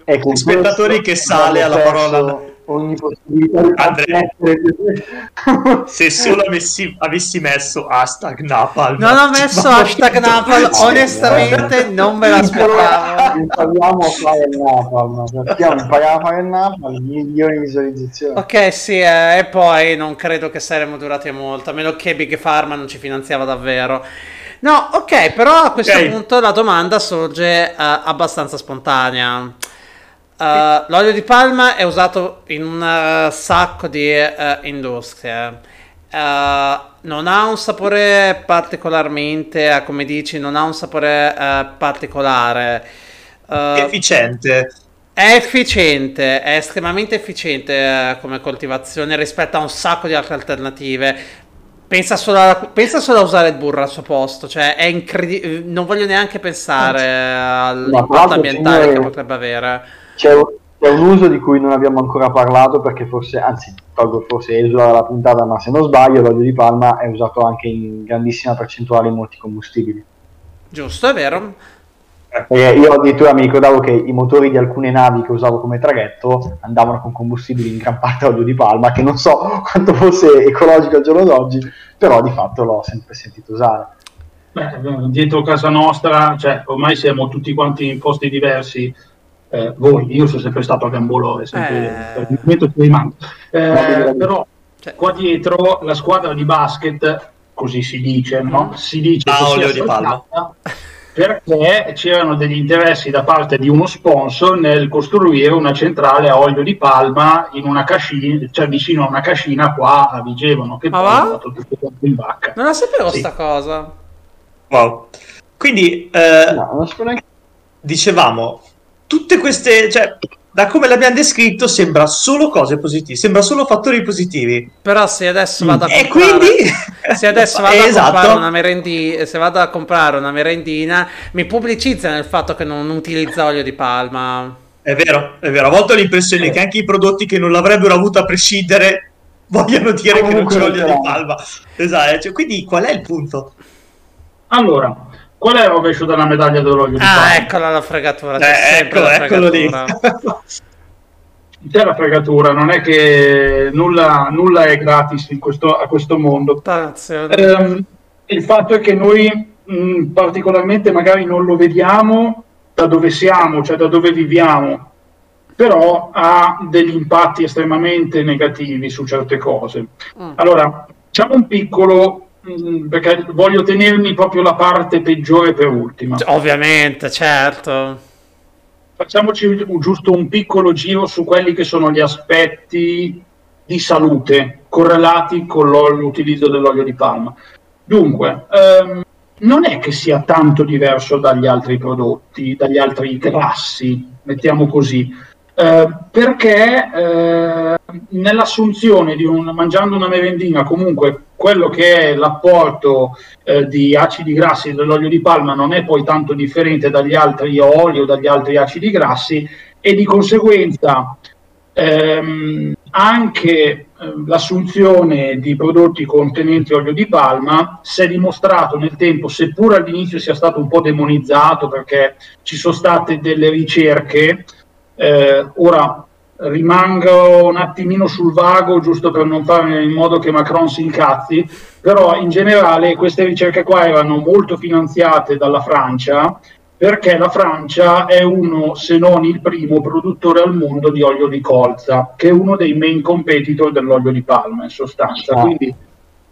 Ecco, spettatori che sale alla parola ogni possibilità di Andrea, [LAUGHS] se solo avessi, avessi, messo hashtag Napalm. Non ho messo hashtag Napalm onestamente non me l'aspettavo. [LAUGHS] Impariamo a fare il Napalm partiamo impariamo a fare il Napalm milioni di visualizzazioni ok sì eh, e poi non credo che saremmo durati molto a meno che Big Pharma non ci finanziava davvero. No, ok, però a questo okay. punto la domanda sorge uh, abbastanza spontanea. Uh, l'olio di palma è usato in un uh, sacco di uh, industrie. non ha un sapore particolarmente, come dici, non ha un sapore particolare. efficiente. È efficiente, è estremamente efficiente come coltivazione rispetto a un sacco di altre alternative. Pensa solo, a, pensa solo, a, usare il burro al suo posto, cioè è incredibile. Non voglio neanche pensare all'impatto ambientale che potrebbe avere c'è, c'è un uso di cui non abbiamo ancora parlato perché forse, anzi, tolgo forse esula dalla puntata, ma se non sbaglio l'olio di palma è usato anche in grandissima percentuale in molti combustibili. Giusto, è vero. Eh, io addirittura mi ricordavo che i motori di alcune navi che usavo come traghetto andavano con combustibili in gran parte olio di palma, che non so quanto fosse ecologico al giorno d'oggi, però di fatto l'ho sempre sentito usare. Beh, dietro casa nostra, cioè, ormai siamo tutti quanti in posti diversi. Eh, voi, io sono sempre stato a Gambolò, sempre, Eh. per il momento ci rimango. Eh, però Cioè- qua dietro la squadra di basket, così si dice, no? Si dice Ah, che di palma. perché c'erano degli interessi da parte di uno sponsor nel costruire una centrale a olio di palma in una cascina, cioè vicino a una cascina qua a Vigevano, che Ma poi va? è tutto quanto in vacca. Non la sapevo Sì. sta cosa. Wow. Quindi, eh, No, non so neanche dicevamo, tutte queste, cioè, da come l'abbiamo descritto, sembra solo cose positive, sembra solo fattori positivi. Però se adesso vado a E comprare... quindi... [LAUGHS] Se adesso vado a [LAUGHS] esatto. comprare una merendina, se vado a comprare una merendina, mi pubblicizza nel fatto che non utilizza olio di palma. È vero, è vero. A volte ho l'impressione Eh. che anche i prodotti che non l'avrebbero avuto a prescindere vogliono dire che non Comunque c'è olio di palma. Esatto. cioè, quindi qual è il punto? Allora, qual è il rovescio della medaglia di Ah, eccola la fregatura. C'è Eh, sempre eccolo, la eccolo lì. fregatura. C'è la fregatura, non è che nulla, nulla è gratis in questo- a questo mondo. Ehm, il fatto è che noi mh, particolarmente magari non lo vediamo da dove siamo, cioè da dove viviamo, però ha degli impatti estremamente negativi su certe cose. Mm. Allora, facciamo un piccolo, perché voglio tenermi proprio la parte peggiore per ultima. Cioè, Ovviamente, certo. Facciamoci un- giusto un piccolo giro su quelli che sono gli aspetti di salute correlati con l'utilizzo dell'olio di palma. Dunque, ehm, non è che sia tanto diverso dagli altri prodotti, dagli altri grassi, mettiamo così, eh, perché eh, nell'assunzione di un, mangiando una merendina, comunque quello che è l'apporto eh, di acidi grassi dell'olio di palma non è poi tanto differente dagli altri oli o dagli altri acidi grassi e di conseguenza ehm, anche eh, l'assunzione di prodotti contenenti olio di palma si è dimostrato nel tempo, seppur all'inizio sia stato un po' demonizzato perché ci sono state delle ricerche, eh, ora rimango un attimino sul vago giusto per non fare in modo che Macron si incazzi, però in generale queste ricerche qua erano molto finanziate dalla Francia perché la Francia è uno, se non il primo produttore al mondo di olio di colza, che è uno dei main competitor dell'olio di palma in sostanza. Ah. Quindi,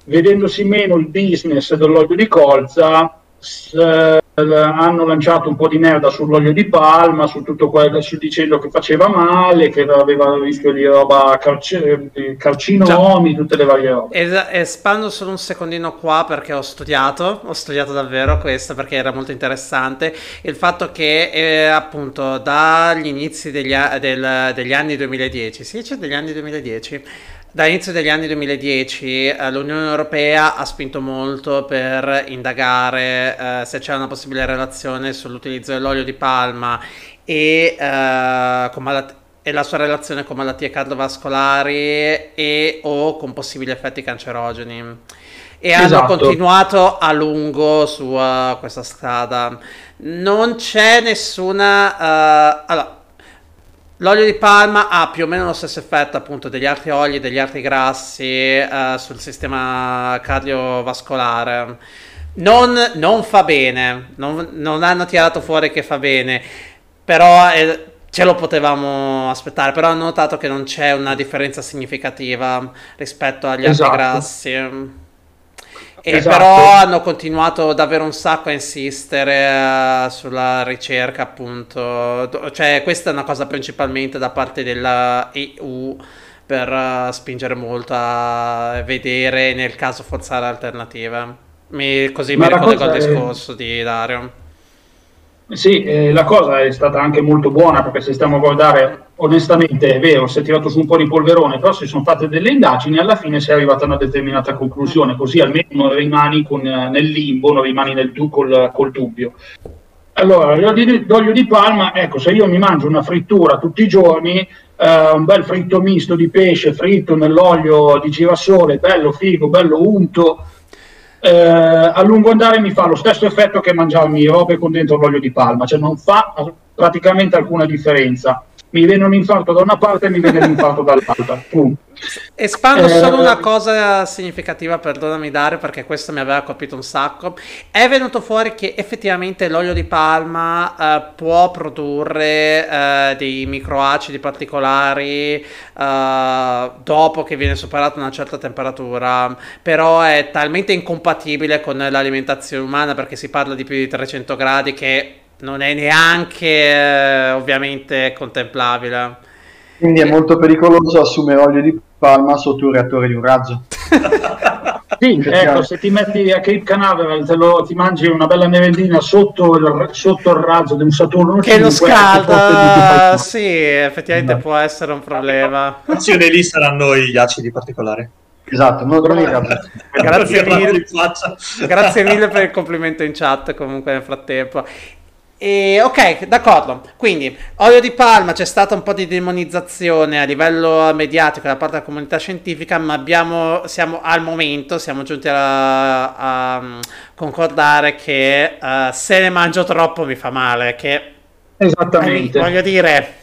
vedendosi meno il business dell'olio di colza, hanno lanciato un po' di merda sull'olio di palma, su tutto quello, su- dicendo che faceva male, che aveva il rischio di roba di carcinomi, tutte le varie robe. Es- espando solo un secondino qua perché ho studiato, ho studiato davvero questo perché era molto interessante. Il fatto che eh, appunto dagli inizi degli, a- del- degli anni 2010, si dice degli anni 2010? Dall'inizio degli anni 2010 eh, l'Unione Europea ha spinto molto per indagare eh, se c'è una possibile relazione sull'utilizzo dell'olio di palma e, eh, con malat- e la sua relazione con malattie cardiovascolari e o con possibili effetti cancerogeni. E hanno Esatto. continuato a lungo su eh, questa strada. Non c'è nessuna... eh, allora, L'olio di palma ha più o meno lo stesso effetto appunto degli altri oli e degli altri grassi eh, sul sistema cardiovascolare. Non, non fa bene, non, non hanno tirato fuori che fa bene, però eh, ce lo potevamo aspettare, però hanno notato che non c'è una differenza significativa rispetto agli Esatto. altri grassi. E Esatto. però hanno continuato davvero un sacco a insistere eh, sulla ricerca, appunto. Cioè, questa è una cosa principalmente da parte della EU per eh, spingere molto a vedere, nel caso, forzare alternative. Mi- così Ma mi ricollego al cosa è- discorso di Dario. Sì, eh, la cosa è stata anche molto buona perché se stiamo a guardare onestamente è vero, si è tirato su un po' di polverone, però si sono fatte delle indagini e alla fine si è arrivata a una determinata conclusione, così almeno non rimani con, eh, nel limbo, non rimani nel col, col dubbio. Allora, l'olio di palma, ecco, se io mi mangio una frittura tutti i giorni, eh, un bel fritto misto di pesce fritto nell'olio di girasole, bello figo, bello unto, eh, a lungo andare mi fa lo stesso effetto che mangiarmi robe con dentro l'olio di palma, cioè non fa praticamente alcuna differenza. Mi viene un infarto da una parte e mi viene l'infarto dall'altra. Punto. Espando Eh, solo una cosa significativa, perdonami Dario, perché questo mi aveva colpito un sacco. È venuto fuori che effettivamente l'olio di palma eh, può produrre eh, dei microacidi particolari eh, dopo che viene superata una certa temperatura, però è talmente incompatibile con l'alimentazione umana perché si parla di più di 300 gradi che non è neanche eh, ovviamente contemplabile. Quindi è molto pericoloso assumere olio di palma sotto un reattore di un razzo. [LAUGHS] Sì, ecco, se ti metti a Cape Canaveral, te lo, ti mangi una bella merendina sotto il, sotto il razzo di un Saturno Che lo 5, forse scalda, sì, effettivamente No. può essere un problema. L'azione lì saranno gli acidi particolari. Esatto, non, razzo. [LAUGHS] Grazie mille. Grazie mille per il complimento in chat comunque nel frattempo. E, ok, d'accordo. Quindi, olio di palma, c'è stata un po' di demonizzazione a livello mediatico da parte della comunità scientifica, ma abbiamo, siamo al momento, siamo giunti a, a, mm, concordare che eh, se ne mangio troppo mi fa male, che Esattamente. voglio dire,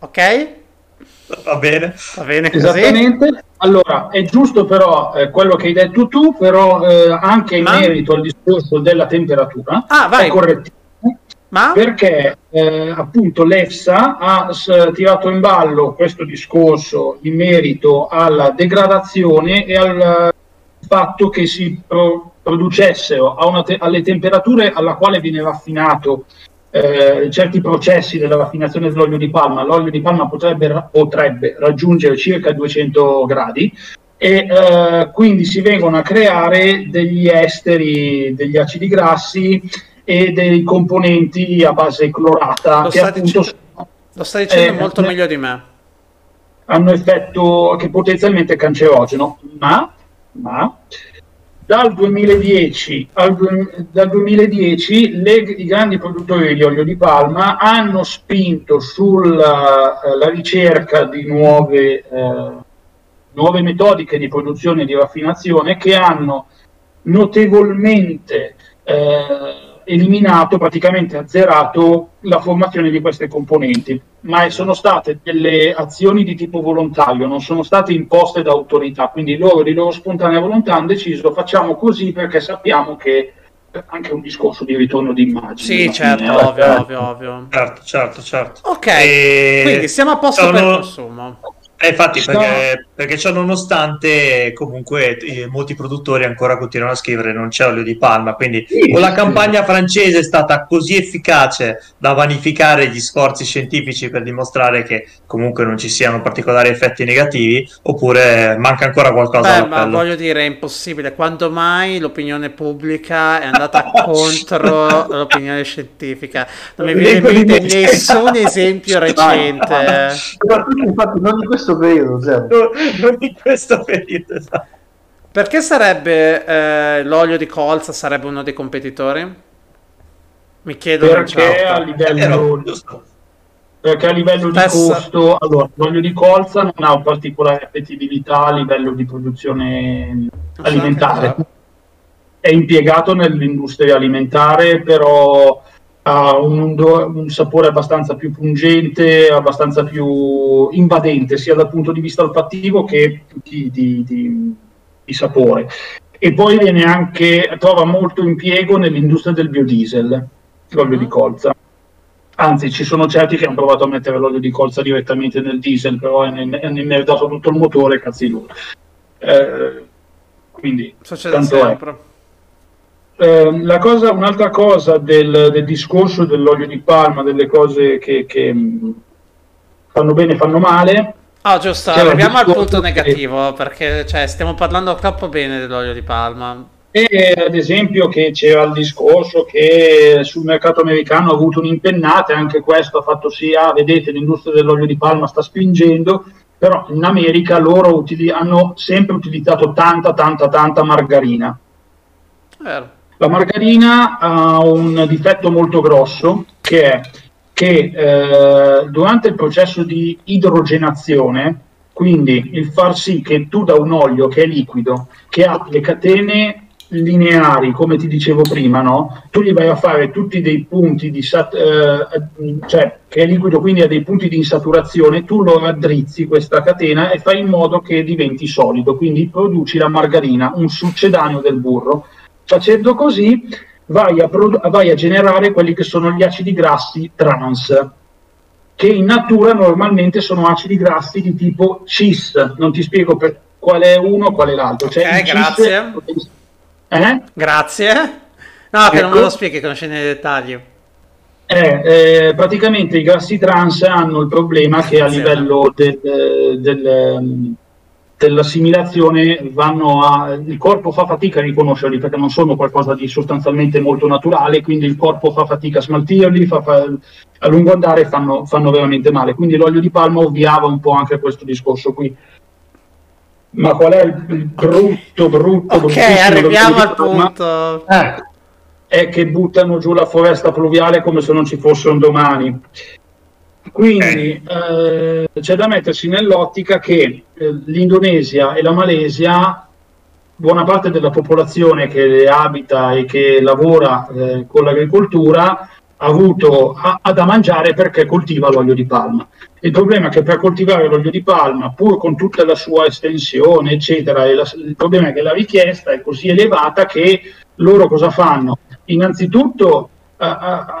ok? Va bene. Va bene così? Esattamente. Allora, è giusto però eh, quello che hai detto tu, però eh, anche in Ma- merito al discorso della temperatura, Ah, vai. è correttissimo, Ma? perché eh, appunto l'EFSA ha s- tirato in ballo questo discorso in merito alla degradazione e al fatto che si pro- producessero te- alle temperature alla quale viene raffinato eh, certi processi della raffinazione dell'olio di palma, l'olio di palma potrebbe, potrebbe raggiungere circa 200 gradi e eh, quindi si vengono a creare degli esteri, degli acidi grassi e dei componenti a base clorata Lo che stai dicendo- Lo stai dicendo Eh, molto eh, meglio di me. hanno effetto che potenzialmente è cancerogeno, ma, ma dal 2010, al dal 2010 le- i grandi produttori di olio di palma hanno spinto sulla eh, la ricerca di nuove, eh, nuove metodiche di produzione e di raffinazione che hanno notevolmente eh, eliminato, praticamente azzerato la formazione di queste componenti, ma sono state delle azioni di tipo volontario, non sono state imposte da autorità, quindi loro di loro spontanea volontà hanno deciso facciamo così perché sappiamo che anche un discorso di ritorno di immagine. Sì, certo, fine, eh. ovvio, ovvio, ovvio. Certo, certo, certo. Ok, E- quindi siamo a posto per il sono- consumo. Eh, infatti, Sto- perché, perché ciò nonostante, comunque eh, molti produttori ancora continuano a scrivere non c'è olio di palma. Quindi, Sì, o la sì. campagna francese è stata così efficace da vanificare gli sforzi scientifici per dimostrare che comunque non ci siano particolari effetti negativi, oppure manca ancora qualcosa Beh, ma voglio dire, è impossibile. Quando mai l'opinione pubblica è andata [LAUGHS] contro l'opinione scientifica? Non mi viene in di mente me- nessun [LAUGHS] esempio recente. [LAUGHS] Soprattutto, infatti, non in questo periodo, zero. No, non in questo periodo, esatto. Perché sarebbe eh, l'olio di colza sarebbe uno dei competitori? Mi chiedo Perché a livello perché a livello di Spesso- costo, allora, l'olio di colza non ha un particolare appetibilità a livello di produzione alimentare. È impiegato nell'industria alimentare, però ha un, un sapore abbastanza più pungente, abbastanza più invadente, sia dal punto di vista olfattivo che di, di- di- di sapore. E poi viene anche, trova molto impiego nell'industria del biodiesel, l'olio di colza. Anzi, ci sono certi che hanno provato a mettere l'olio di colza direttamente nel diesel, però hanno innerdato tutto il motore, cazzi loro. Eh, quindi, Succede tanto è. Sempre. Eh, la cosa, un'altra cosa del, del discorso dell'olio di palma, delle cose che, che, mh, fanno bene, fanno male, Ah, giusto, arriviamo al punto che- negativo, perché cioè, stiamo parlando troppo bene dell'olio di palma. E ad esempio che c'era il discorso che sul mercato americano ha avuto un'impennata e anche questo ha fatto sì, ah, vedete l'industria dell'olio di palma sta spingendo, però in America loro utili- hanno sempre utilizzato tanta, tanta, tanta margarina. Vero. La margarina ha un difetto molto grosso che è che eh, durante il processo di idrogenazione, quindi il far sì che tu da un olio che è liquido, che ha le catene lineari, come ti dicevo prima, no? tu gli vai a fare tutti dei punti di sat- eh, cioè che è liquido, quindi ha dei punti di insaturazione, tu lo raddrizzi questa catena e fai in modo che diventi solido, quindi produci la margarina, un succedaneo del burro. Facendo così vai a, produ- vai a generare quelli che sono gli acidi grassi trans, che in natura normalmente sono acidi grassi di tipo cis. Non ti spiego per qual è uno qual è l'altro. Cioè, Ok, il cis- grazie. Eh? Grazie. No, che non me Ecco. lo spieghi, conoscendo i dettagli. Eh, eh, praticamente i grassi trans hanno il problema che a livello del- del, dell'assimilazione vanno a, il corpo fa fatica a riconoscerli perché non sono qualcosa di sostanzialmente molto naturale, quindi il corpo fa fatica a smaltirli, fa- fa- a lungo andare fanno, fanno veramente male. Quindi l'olio di palma ovviava un po' anche a questo discorso qui. Ma qual è il, brutto, brutto, Ok, arriviamo al punto. Eh, è che buttano giù la foresta pluviale come se non ci fosse un domani. Quindi eh, c'è da mettersi nell'ottica che eh, l'Indonesia e la Malesia, buona parte della popolazione che abita e che lavora eh, con l'agricoltura, ha avuto ha, ha da mangiare perché coltiva l'olio di palma. Il problema è che per coltivare l'olio di palma, pur con tutta la sua estensione, eccetera, la- il problema è che la richiesta è così elevata che loro cosa fanno? Innanzitutto, a- a-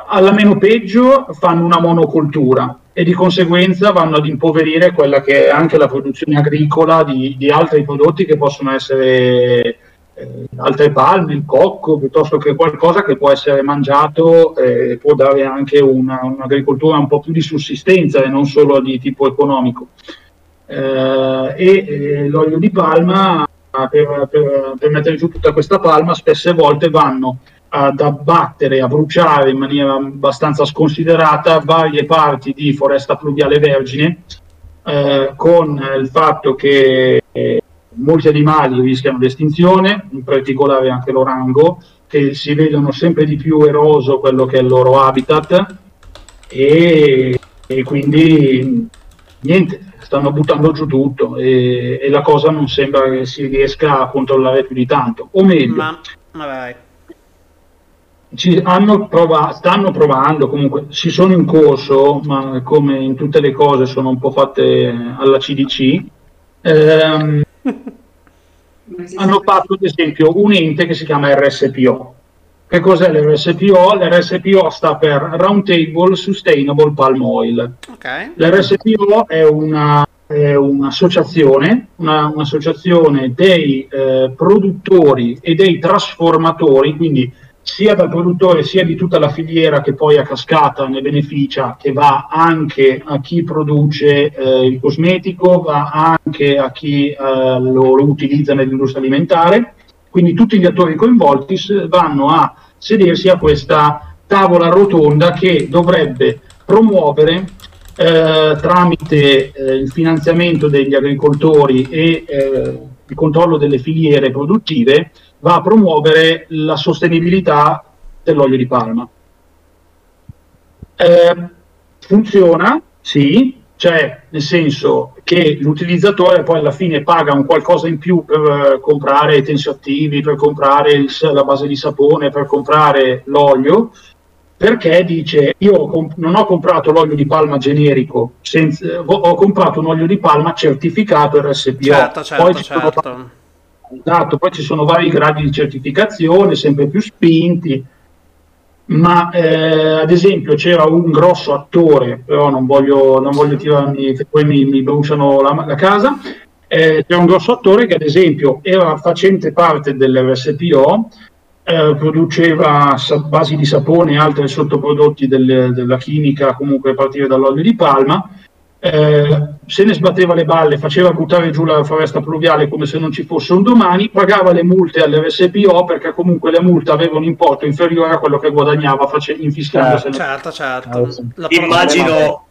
alla meno peggio, fanno una monocoltura e di conseguenza vanno ad impoverire quella che è anche la produzione agricola di, di altri prodotti che possono essere eh, altre palme, il cocco, piuttosto che qualcosa che può essere mangiato e può dare anche una- un'agricoltura un po' più di sussistenza e non solo di tipo economico. Eh, e eh, l'olio di palma, per, per- per mettere giù tutta questa palma, spesse volte vanno ad abbattere, a bruciare in maniera abbastanza sconsiderata varie parti di foresta pluviale vergine, eh, con il fatto che eh, molti animali rischiano l'estinzione, in particolare anche l'orango, che si vedono sempre di più eroso quello che è il loro habitat. E, e quindi niente, stanno buttando giù tutto e, e la cosa non sembra che si riesca a controllare più di tanto, o meglio, Ma, hanno prova- stanno provando, comunque si sono in corso, ma come in tutte le cose sono un po' fatte alla CDC. ehm, hanno fatto ad esempio un ente che si chiama RSPO. Che cos'è l'RSPO? L'RSPO sta per Round Table Sustainable Palm Oil. Ok. L'RSPO è, una, è un'associazione, una- un'associazione dei eh, produttori e dei trasformatori, quindi sia dal produttore sia di tutta la filiera che poi a cascata ne beneficia, che va anche a chi produce eh, il cosmetico, va anche a chi eh, lo, lo utilizza nell'industria alimentare. Quindi tutti gli attori coinvolti vanno a sedersi a questa tavola rotonda che dovrebbe promuovere eh, tramite eh, il finanziamento degli agricoltori e eh, il controllo delle filiere produttive, va a promuovere la sostenibilità dell'olio di palma. Eh, funziona, sì, cioè nel senso che l'utilizzatore poi alla fine paga un qualcosa in più per eh, comprare i tensioattivi, per comprare il la base di sapone, per comprare l'olio, perché dice io comp- non ho comprato l'olio di palma generico, senza- ho ho comprato un olio di palma certificato RSPO. Certo, Poi certo, sono certo. Esatto, poi ci sono vari gradi di certificazione, sempre più spinti, ma eh, ad esempio c'era un grosso attore, però non voglio, non voglio tirarmi, poi mi, mi bruciano la, la casa, eh, c'era un grosso attore che ad esempio era facente parte dell'RSPO, eh, produceva basi di sapone e altri sottoprodotti del- della chimica, comunque a partire dall'olio di palma, eh, se ne sbatteva le balle, faceva buttare giù la foresta pluviale come se non ci fosse un domani, pagava le multe all'RSPO perché comunque le multe avevano un importo inferiore a quello che guadagnava face- infiscandosene. Certo, certo. Ah, sì. La Immagino,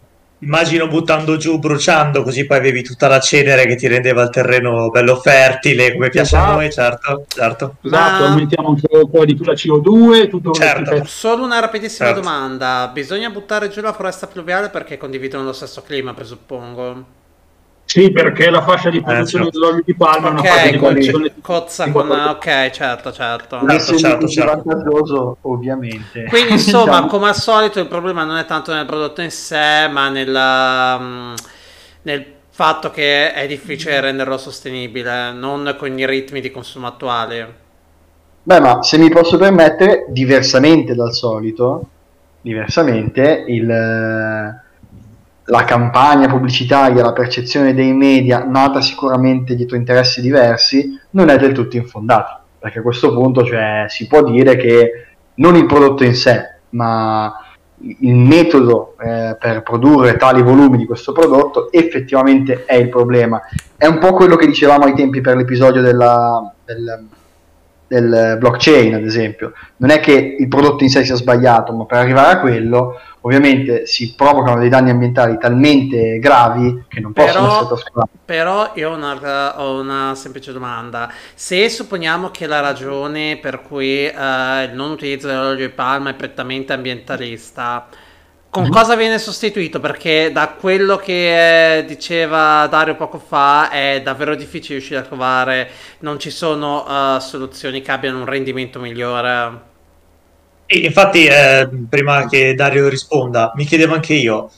immagino buttando giù, bruciando, così poi avevi tutta la cenere che ti rendeva il terreno bello fertile, come piace a Esatto. noi, certo, certo. Esatto, Ma- aumentiamo anche un po' di più la CO2, tutto Certo. Solo una rapidissima Certo. domanda. Bisogna buttare giù la foresta pluviale perché condividono lo stesso clima, presuppongo. Sì, perché la fascia di produzione certo. dell'olio di palma è una fascia di produzione cozza con... quattro- Ok, certo, certo. Certo, certo, certo. vantaggioso, ovviamente. Quindi [LAUGHS] insomma, Diciamo- come al solito, il problema non è tanto nel prodotto in sé, ma nel, mm, nel fatto che è difficile renderlo sostenibile, non con i ritmi di consumo attuali. Beh, ma se mi posso permettere, diversamente dal solito, diversamente, il, eh, la campagna pubblicitaria, la percezione dei media, nata sicuramente dietro interessi diversi, non è del tutto infondata. Perché a questo punto cioè, si può dire che non il prodotto in sé, ma il metodo eh, per produrre tali volumi di questo prodotto effettivamente è il problema. È un po' quello che dicevamo ai tempi per l'episodio della, del, del blockchain, ad esempio. Non è che il prodotto in sé sia sbagliato, ma per arrivare a quello, ovviamente si provocano dei danni ambientali talmente gravi che non possono Però- essere trascurati. Però io ho una, ho una semplice domanda. Se supponiamo che la ragione per cui eh, il non utilizzo dell'olio di palma è prettamente ambientalista, con cosa viene sostituito? Perché da quello che eh, diceva Dario poco fa è davvero difficile riuscire a trovare, non ci sono eh, soluzioni che abbiano un rendimento migliore. E infatti, eh, prima che Dario risponda, mi chiedevo anche io.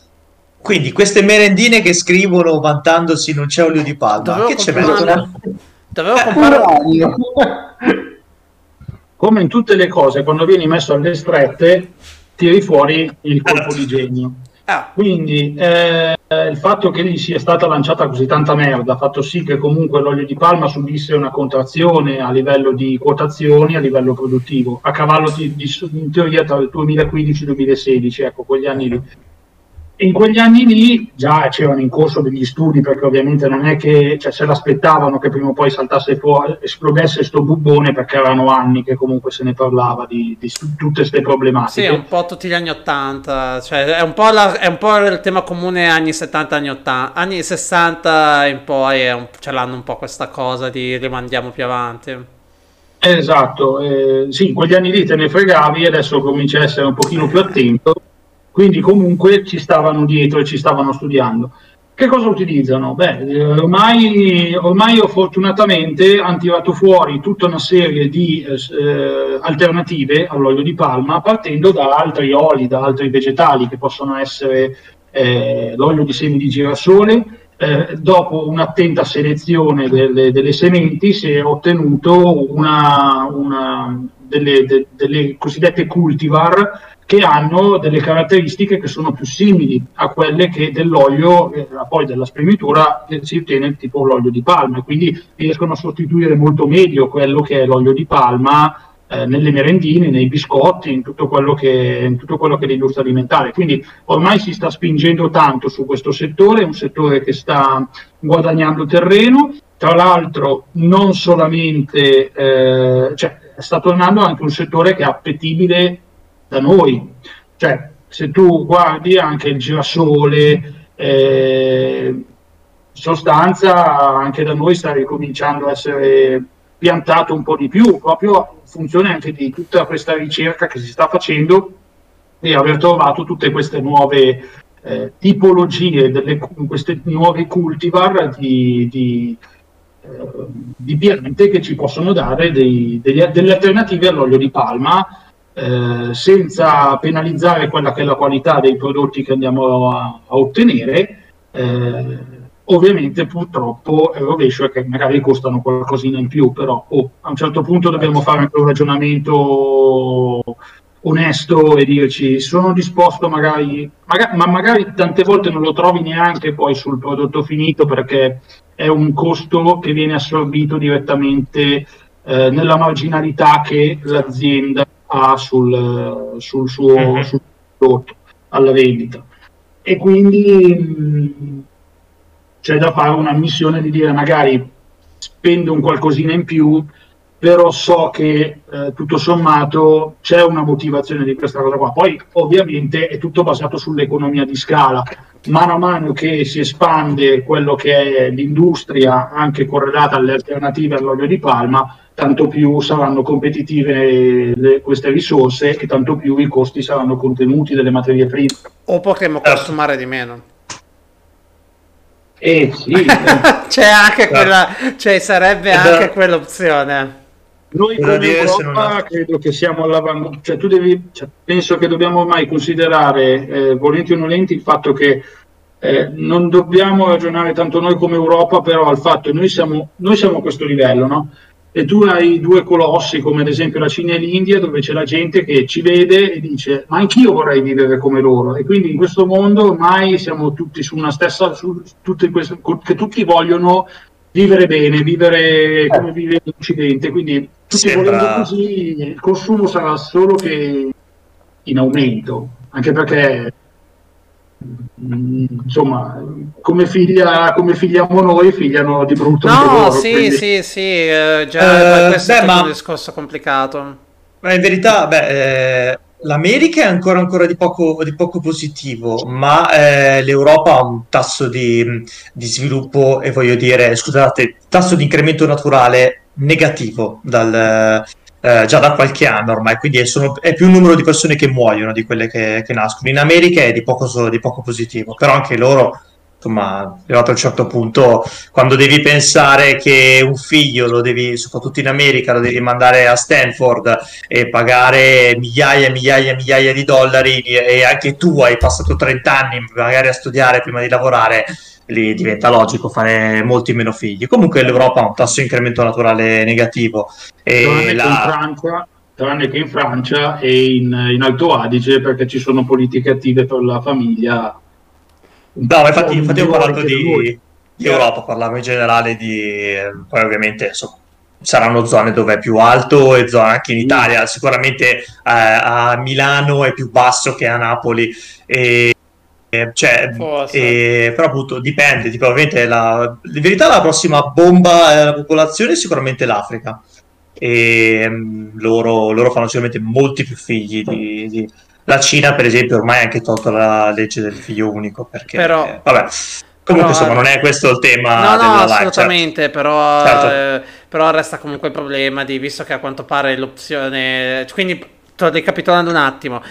Quindi, queste merendine che scrivono vantandosi non c'è olio di palma, Dovevo che c'è meglio? Dovevo Eh, comprare... [LAUGHS] Come in tutte le cose, quando vieni messo alle strette, tiri fuori il colpo [LAUGHS] di genio. Ah, Quindi eh, il fatto che gli sia stata lanciata così tanta merda ha fatto sì che comunque l'olio di palma subisse una contrazione a livello di quotazioni, a livello produttivo, a cavallo di, di- in teoria tra il 2015 e il 2016, ecco, quegli anni lì. In quegli anni lì già c'erano in corso degli studi, perché ovviamente non è che cioè, se l'aspettavano che prima o poi saltasse fuori, esplodesse sto bubbone, perché erano anni che comunque se ne parlava di, di tutte queste sì, problematiche. è un po' tutti gli anni 80, cioè è un po', la- è un po' il tema comune anni 70, anni 80, anni 60 in poi un- ce l'hanno un po' questa cosa di rimandiamo più avanti. Esatto, eh, sì, in quegli anni lì te ne fregavi e adesso cominci a essere un pochino più attento, quindi comunque ci stavano dietro e ci stavano studiando. Che cosa utilizzano? Beh, eh, ormai, ormai io fortunatamente hanno tirato fuori tutta una serie di eh, alternative all'olio di palma partendo da altri oli, da altri vegetali che possono essere eh, l'olio di semi di girasole, eh, dopo un'attenta selezione delle, delle sementi si è ottenuto una, una- delle, de- delle cosiddette cultivar che hanno delle caratteristiche che sono più simili a quelle che dell'olio, eh, poi della spremitura eh, si ottiene tipo l'olio di palma, quindi riescono a sostituire molto meglio quello che è l'olio di palma eh, nelle merendine, nei biscotti, in tutto quello che, in tutto quello che è l'industria alimentare. Quindi ormai si sta spingendo tanto su questo settore, è un settore che sta guadagnando terreno. Tra l'altro, non solamente, eh, cioè, sta tornando anche un settore che è appetibile da noi. Cioè, se tu guardi anche il girasole, eh, in sostanza anche da noi sta ricominciando a essere piantato un po' di più, proprio in funzione anche di tutta questa ricerca che si sta facendo e aver trovato tutte queste nuove eh, tipologie, delle, queste nuove cultivar di, di, eh, di piante che ci possono dare dei- degli- delle alternative all'olio di palma eh, senza penalizzare quella che è la qualità dei prodotti che andiamo a, a ottenere. eh, ovviamente purtroppo il rovescio è che magari costano qualcosina in più, però oh, a un certo punto dobbiamo fare anche un ragionamento onesto e dirci sono disposto magari, maga- ma magari tante volte non lo trovi neanche poi sul prodotto finito perché è un costo che viene assorbito direttamente eh, nella marginalità che l'azienda ha sul, sul suo Mhm. sul prodotto alla vendita. E quindi mh, c'è da fare una missione di dire magari spendo un qualcosina in più però so che eh, tutto sommato c'è una motivazione di questa cosa qua. Poi ovviamente è tutto basato sull'economia di scala. Mano a mano che si espande quello che è l'industria, anche correlata alle alternative all'olio di palma, tanto più saranno competitive le- queste risorse e tanto più i costi saranno contenuti delle materie prime. O potremmo consumare di meno. Eh sì, [LAUGHS] C'è anche quella, cioè sarebbe Eh, anche quell'opzione. Noi come Europa credo che siamo all'avanguardia, cioè tu devi, cioè, penso che dobbiamo ormai considerare, eh, volenti o nolenti, il fatto che eh, non dobbiamo ragionare tanto noi come Europa, però al fatto che noi siamo, noi siamo a questo livello, no? E tu hai due colossi come ad esempio la Cina e l'India, dove c'è la gente che ci vede e dice ma anch'io vorrei vivere come loro. E quindi in questo mondo ormai siamo tutti su una stessa, su, tutte queste, che tutti vogliono vivere bene, vivere come vive l'Occidente. Quindi tutti Sembra- volendo così, il consumo sarà solo che in aumento, anche perché insomma, come, figlia, come figliamo noi, figliano di brutto No, loro. sì, quindi- sì, sì, eh, già Eh, questo è beh, tutto ma- un discorso complicato. Ma in verità, beh, eh, l'America è ancora, ancora di, poco, di poco positivo, ma eh, l'Europa ha un tasso di, di sviluppo e voglio dire, scusate, tasso di incremento naturale negativo dal, eh, già da qualche anno ormai, quindi è, sono- è più un numero di persone che muoiono di quelle che, che nascono. In America è di poco, di poco positivo, però anche loro, insomma, arrivato a un certo punto, quando devi pensare che un figlio lo devi, soprattutto in America, lo devi mandare a Stanford e pagare migliaia e migliaia e migliaia di dollari e anche tu hai passato 30 anni magari a studiare prima di lavorare, lì diventa logico fare molti meno figli. Comunque l'Europa ha un tasso di incremento naturale negativo tranne, e che in la... Francia, tranne che in Francia e in, in Alto Adige perché ci sono politiche attive per la famiglia. No, infatti, infatti ho parlato di, di Europa, parlavo in generale di... eh, poi ovviamente insomma, saranno zone dove è più alto e zone anche in Italia, sicuramente eh, a Milano è più basso che a Napoli. E, e, cioè, Forse. e- però appunto dipende, tipo, ovviamente la, in verità la prossima bomba della popolazione è sicuramente l'Africa e mm, loro, loro fanno sicuramente molti più figli di, di- la Cina per esempio ormai ha anche tolto la legge del figlio unico perché Però- eh, vabbè comunque però, insomma non è questo il tema No, no, della live, assolutamente, però, Certo. eh, però resta comunque il problema di, visto che a quanto pare l'opzione... Quindi, to- ricapitolando un attimo,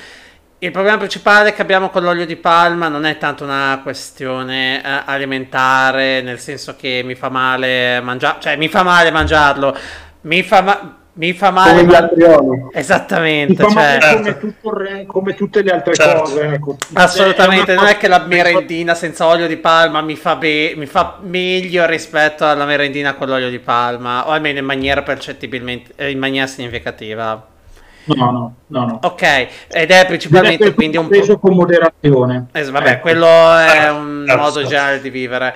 il problema principale che abbiamo con l'olio di palma non è tanto una questione eh, alimentare, nel senso che mi fa male mangiare, cioè mi fa male mangiarlo, mi fa, ma- mi fa male... come gli altri oli. Mi Esattamente, fa male cioè... come, tutto come tutte le altre Certo. cose. ecco. Assolutamente, È una non è che la merendina senza olio di palma mi fa, be- mi fa meglio rispetto alla merendina con l'olio di palma, o almeno in maniera percettibilmente, eh, in maniera significativa. No, no, no. no. Ok, ed è principalmente Deve quindi un preso po'... con moderazione. Eh, vabbè, Ecco. quello è Eh, un eh, modo generale di vivere.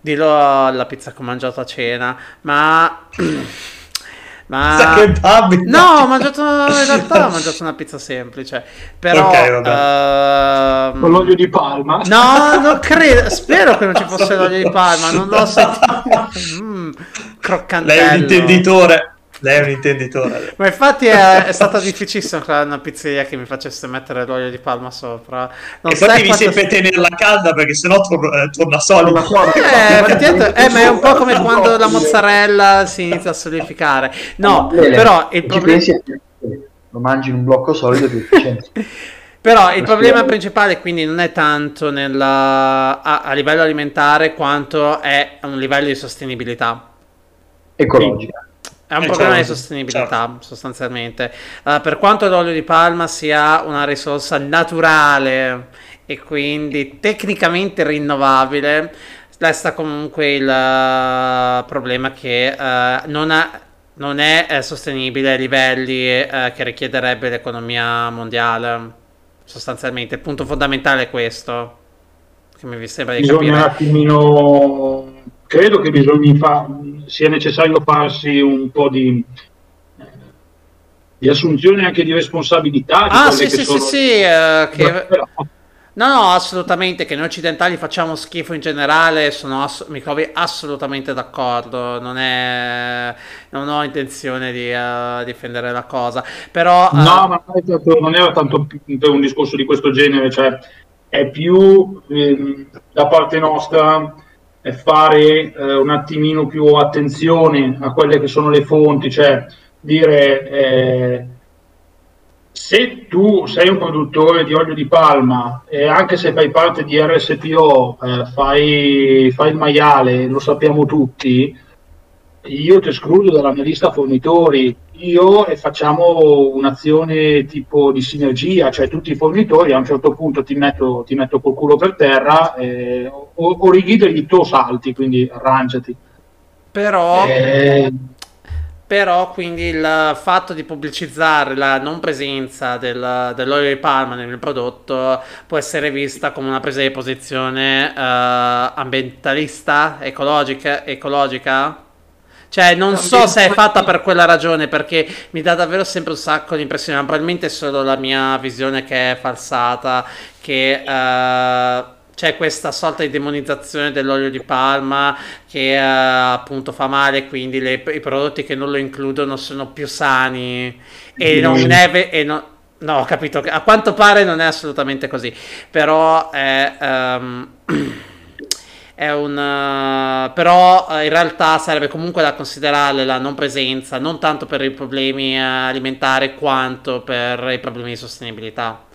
Dillo alla pizza che ho mangiato a cena, ma... [CLEARS THROAT] ma... Babbi, No, ho mangiato in realtà ho mangiato una pizza semplice, però... Ok, vabbè. ehm, Con l'olio di palma. No, non credo. Spero che non ci fosse l'olio di palma. Non l'ho [LAUGHS] sentito. Mm, lei è croccantello. un intenditore lei è un intenditore Ma infatti è, è stato difficilissimo trovare una pizzeria che mi facesse mettere l'olio di palma sopra. Non e poi sai devi sempre tenerla calda perché sennò tor- eh, torna solido Eh, eh, ma è un po' come quando la mozzarella si inizia a solidificare. No, Lele, però il ci problema. pensi lo mangi in un blocco solido è più efficiente. [LAUGHS] Però il Ma problema principale quindi non è tanto nella- a, a livello alimentare quanto è un livello di sostenibilità. Ecologica. È un Eh, problema certo, di sostenibilità sostanzialmente. Eh, per quanto l'olio di palma sia una risorsa naturale e quindi tecnicamente rinnovabile, resta comunque il eh, problema che eh, non, ha- non è eh, sostenibile ai livelli eh, che richiederebbe l'economia mondiale. Sostanzialmente, il punto fondamentale è questo. Che mi sembra di Bisogna un capire. attimino. Credo che fa- sia necessario farsi un po' di, eh, di assunzione anche di responsabilità. di Ah, sì, sì, sono- sì, sì, eh, che- No, no, assolutamente, che noi occidentali facciamo schifo in generale, sono ass- mi trovi assolutamente d'accordo, non, è... non ho intenzione di uh, difendere la cosa, però... Uh... No, ma non era tanto per un discorso di questo genere, cioè è più eh, da parte nostra fare eh, un attimino più attenzione a quelle che sono le fonti, cioè dire eh, se tu sei un produttore di olio di palma e anche se fai parte di RSPO, eh, fai, fai, il maiale, lo sappiamo tutti, io ti escludo dalla mia lista fornitori, io e facciamo un'azione tipo di sinergia, cioè tutti i fornitori a un certo punto ti metto, ti metto col culo per terra eh, o, o rigidili tu salti, quindi arrangiati. Però... Eh, però quindi il fatto di pubblicizzare la non presenza del, dell'olio di palma nel prodotto può essere vista come una presa di posizione uh, ambientalista, ecologica, ecologica? Cioè, non so se è fatta per quella ragione, perché mi dà davvero sempre un sacco di impressione, probabilmente è solo la mia visione che è falsata, che... Uh, c'è questa sorta di demonizzazione dell'olio di palma che eh, appunto fa male, quindi le, i prodotti che non lo includono sono più sani e non neve e no, no, ho capito, a quanto pare non è assolutamente così, però è... Um, [CLEARS THROAT] è un uh, però uh, in realtà sarebbe comunque da considerare la non presenza non tanto per i problemi uh, alimentari quanto per i problemi di sostenibilità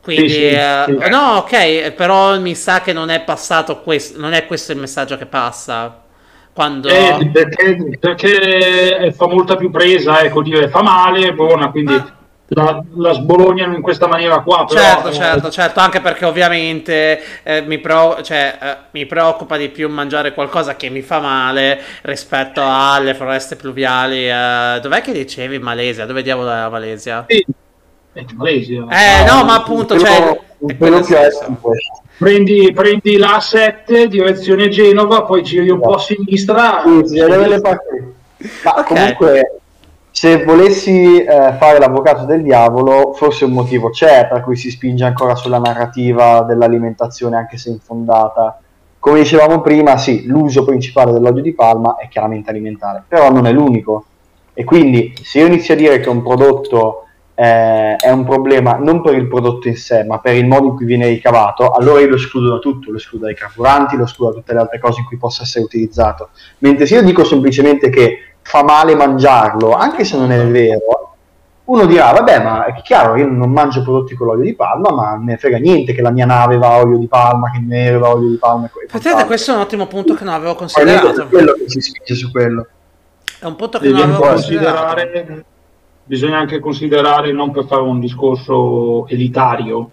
quindi, sì, sì, sì. no, ok, però mi sa che non è passato questo, non è questo il messaggio che passa. Quando... Eh, perché, perché, fa molta più presa, ecco, dire fa male, è buona, quindi ah. La, la, sbolognano in questa maniera qua. Però, certo, eh... certo, certo, anche perché ovviamente eh, mi, pro- cioè, eh, mi, preoccupa di più mangiare qualcosa che mi fa male rispetto alle foreste pluviali. Eh, dov'è che dicevi Malesia? Dove diavolo è la Malesia? Sì in Malesia. Eh, no, ma appunto, cioè, un pelo più prendi, prendi la 7 direzione Genova, poi giri un po' a sinistra. Sì, le Ma okay. comunque, se volessi eh, fare l'avvocato del diavolo, forse un motivo c'è per cui si spinge ancora sulla narrativa dell'alimentazione, anche se infondata. Come dicevamo prima, sì, l'uso principale dell'olio di palma è chiaramente alimentare, però non è l'unico. E quindi se io inizio a dire che un prodotto eh, è un problema non per il prodotto in sé, ma per il modo in cui viene ricavato, allora io lo escludo da tutto, lo escludo dai carburanti, lo escludo da tutte le altre cose in cui possa essere utilizzato. Mentre se io dico semplicemente che fa male mangiarlo, anche se non è vero, uno dirà, vabbè, ma è chiaro, io non mangio prodotti con l'olio di palma, ma me ne frega niente che la mia nave va a olio di palma, che il mio aereo va a olio di palma. Vedete, questo è un ottimo punto che non avevo considerato. È quello che si spinge su quello. È un punto che Devi non avevo considerato bisogna anche considerare, non per fare un discorso elitario,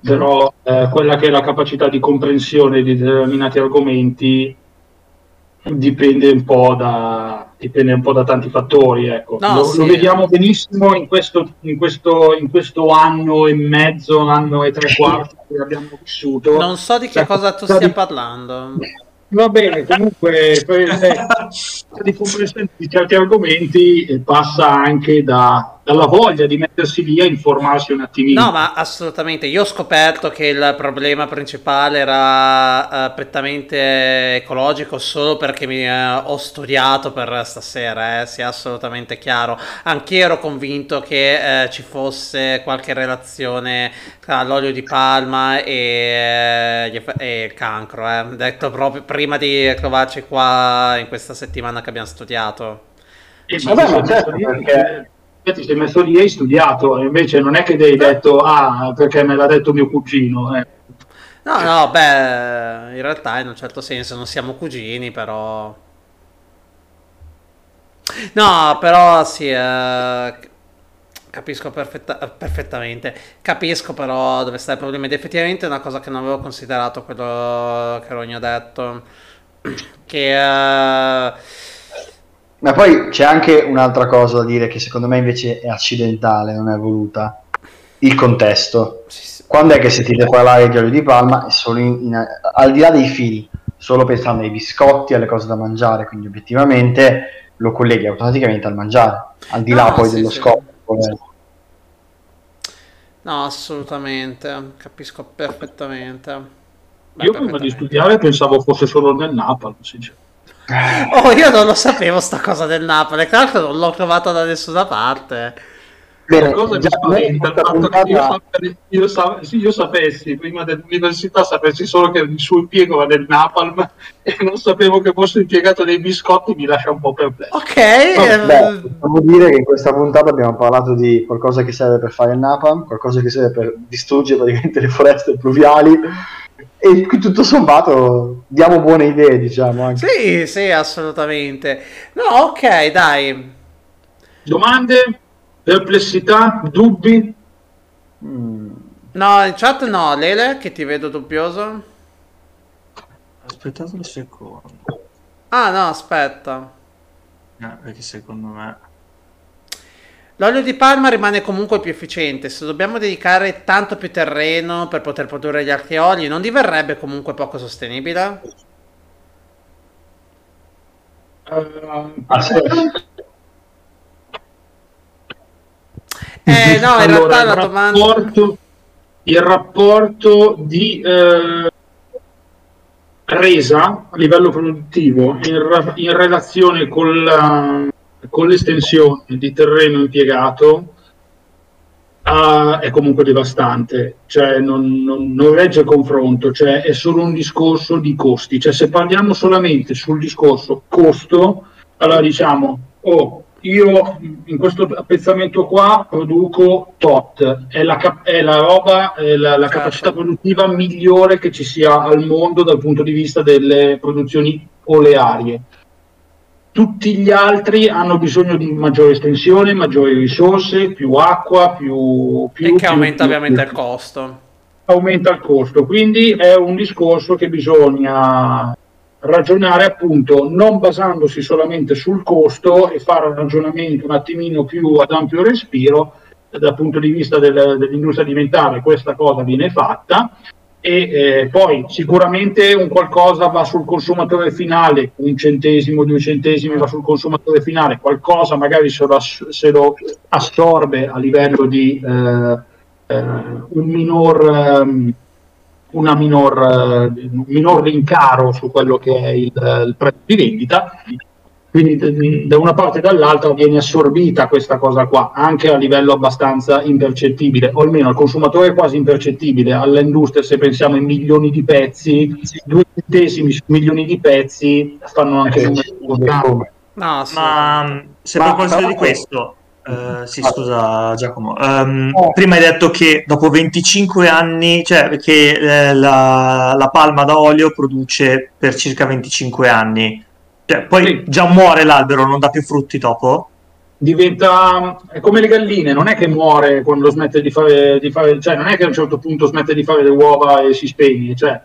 però eh, quella che è la capacità di comprensione di determinati argomenti dipende un po' da, dipende un po' da tanti fattori. Ecco. No, lo, sì. lo, vediamo benissimo in questo, in, questo, in questo, anno e mezzo, anno e tre quarti che abbiamo vissuto. Non so di che cosa tu stia di... parlando. Va bene, comunque per, eh, di comprensione di certi argomenti eh, passa anche da, dalla voglia di mettersi lì a informarsi un attimino. No, ma assolutamente. Io ho scoperto che il problema principale era uh, prettamente ecologico solo perché mi uh, ho studiato per stasera, eh, sia assolutamente chiaro. Anch'io ero convinto che uh, ci fosse qualche relazione tra l'olio di palma e, e il cancro, eh. detto proprio prima di trovarci qua in questa settimana che abbiamo studiato. E vabbè, ma certo, perché ti sei messo lì e hai studiato, invece non è che hai detto ah perché me l'ha detto mio cugino. Eh. No, no, beh, in realtà in un certo senso non siamo cugini, però... No, però sì, eh, capisco perfetta- perfettamente. Capisco però dove sta il problema ed effettivamente è una cosa che non avevo considerato quello che Rogno ha detto. Che... Eh, ma poi c'è anche un'altra cosa da dire che secondo me invece è accidentale, non è voluta. Il contesto. Quando è che sentite parlare di olio di palma? È solo in, in, al di là dei fili, solo pensando ai biscotti, alle cose da mangiare, quindi obiettivamente lo colleghi automaticamente al mangiare, al di là no, poi sì, dello sì. scopo. No, assolutamente, capisco perfettamente. Beh, Io prima di studiare pensavo fosse solo nel Napalm, sinceramente. [LAUGHS] Oh, io non lo sapevo sta cosa del Napoli, tra l'altro non l'ho trovata da nessuna parte. Bene, La cosa mi spaventa il fatto che io, sapessi, io, sa- sì, io sapessi prima dell'università sapessi solo che il suo impiego va nel Napalm [LAUGHS] e non sapevo che fosse impiegato nei biscotti mi lascia un po' perplesso. Ok, eh, Beh, possiamo dire che in questa puntata abbiamo parlato di qualcosa che serve per fare il napalm, qualcosa che serve per distruggere praticamente le foreste pluviali e tutto sommato diamo buone idee, diciamo. Anche. sì, sì, assolutamente. No, ok, dai. Domande? Perplessità? Dubbi? Mm. No, in chat no, Lele, che ti vedo dubbioso. Aspettate un secondo. Ah, no, aspetta. Eh, perché secondo me... L'olio di palma rimane comunque più efficiente. Se dobbiamo dedicare tanto più terreno per poter produrre gli altri oli, non diverrebbe comunque poco sostenibile? Sì. Eh, no, in allora, realtà la domanda... rapporto, il rapporto di eh, resa a livello produttivo in, in relazione con, la- con l'estensione di terreno impiegato ah, è comunque devastante, cioè non, non- non regge il confronto, cioè è solo un discorso di costi, cioè se parliamo solamente sul discorso costo, allora diciamo, oh, io in questo appezzamento qua produco tot, è la, è la roba, è la, la Certo. capacità produttiva migliore che ci sia al mondo dal punto di vista delle produzioni olearie. Tutti gli altri hanno bisogno di maggiore estensione, maggiori risorse, più acqua, più... più E che più- aumenta più- ovviamente il costo. aumenta il costo. Quindi è un discorso che bisogna ragionare appunto non basandosi solamente sul costo e fare un ragionamento un attimino più ad ampio respiro dal punto di vista del- dell'industria alimentare questa cosa viene fatta e eh, poi sicuramente un qualcosa va sul consumatore finale, un centesimo, due centesimi va sul consumatore finale, qualcosa magari se lo, ass- se lo assorbe a livello di eh, eh, un minor, una minor, eh, un minor rincaro su quello che è il, il prezzo di vendita. Quindi d- da una parte e dall'altra viene assorbita questa cosa qua, anche a livello abbastanza impercettibile, o almeno al consumatore è quasi impercettibile, all'industria se pensiamo in milioni di pezzi, due centesimi su milioni di pezzi fanno anche Eh, come? No, assolutamente. Ma se Ma- a proposito di questo, eh, sì, Ah. scusa Giacomo, Ehm, Oh. prima hai detto che dopo 25 anni, cioè che eh, la, la palma da olio produce per circa 25 anni, cioè, poi Sì. già muore l'albero, non dà più frutti dopo? diventa è come le galline, non è che muore quando smette di fare, di fare cioè non è che a un certo punto smette di fare le uova e si spegne, cioè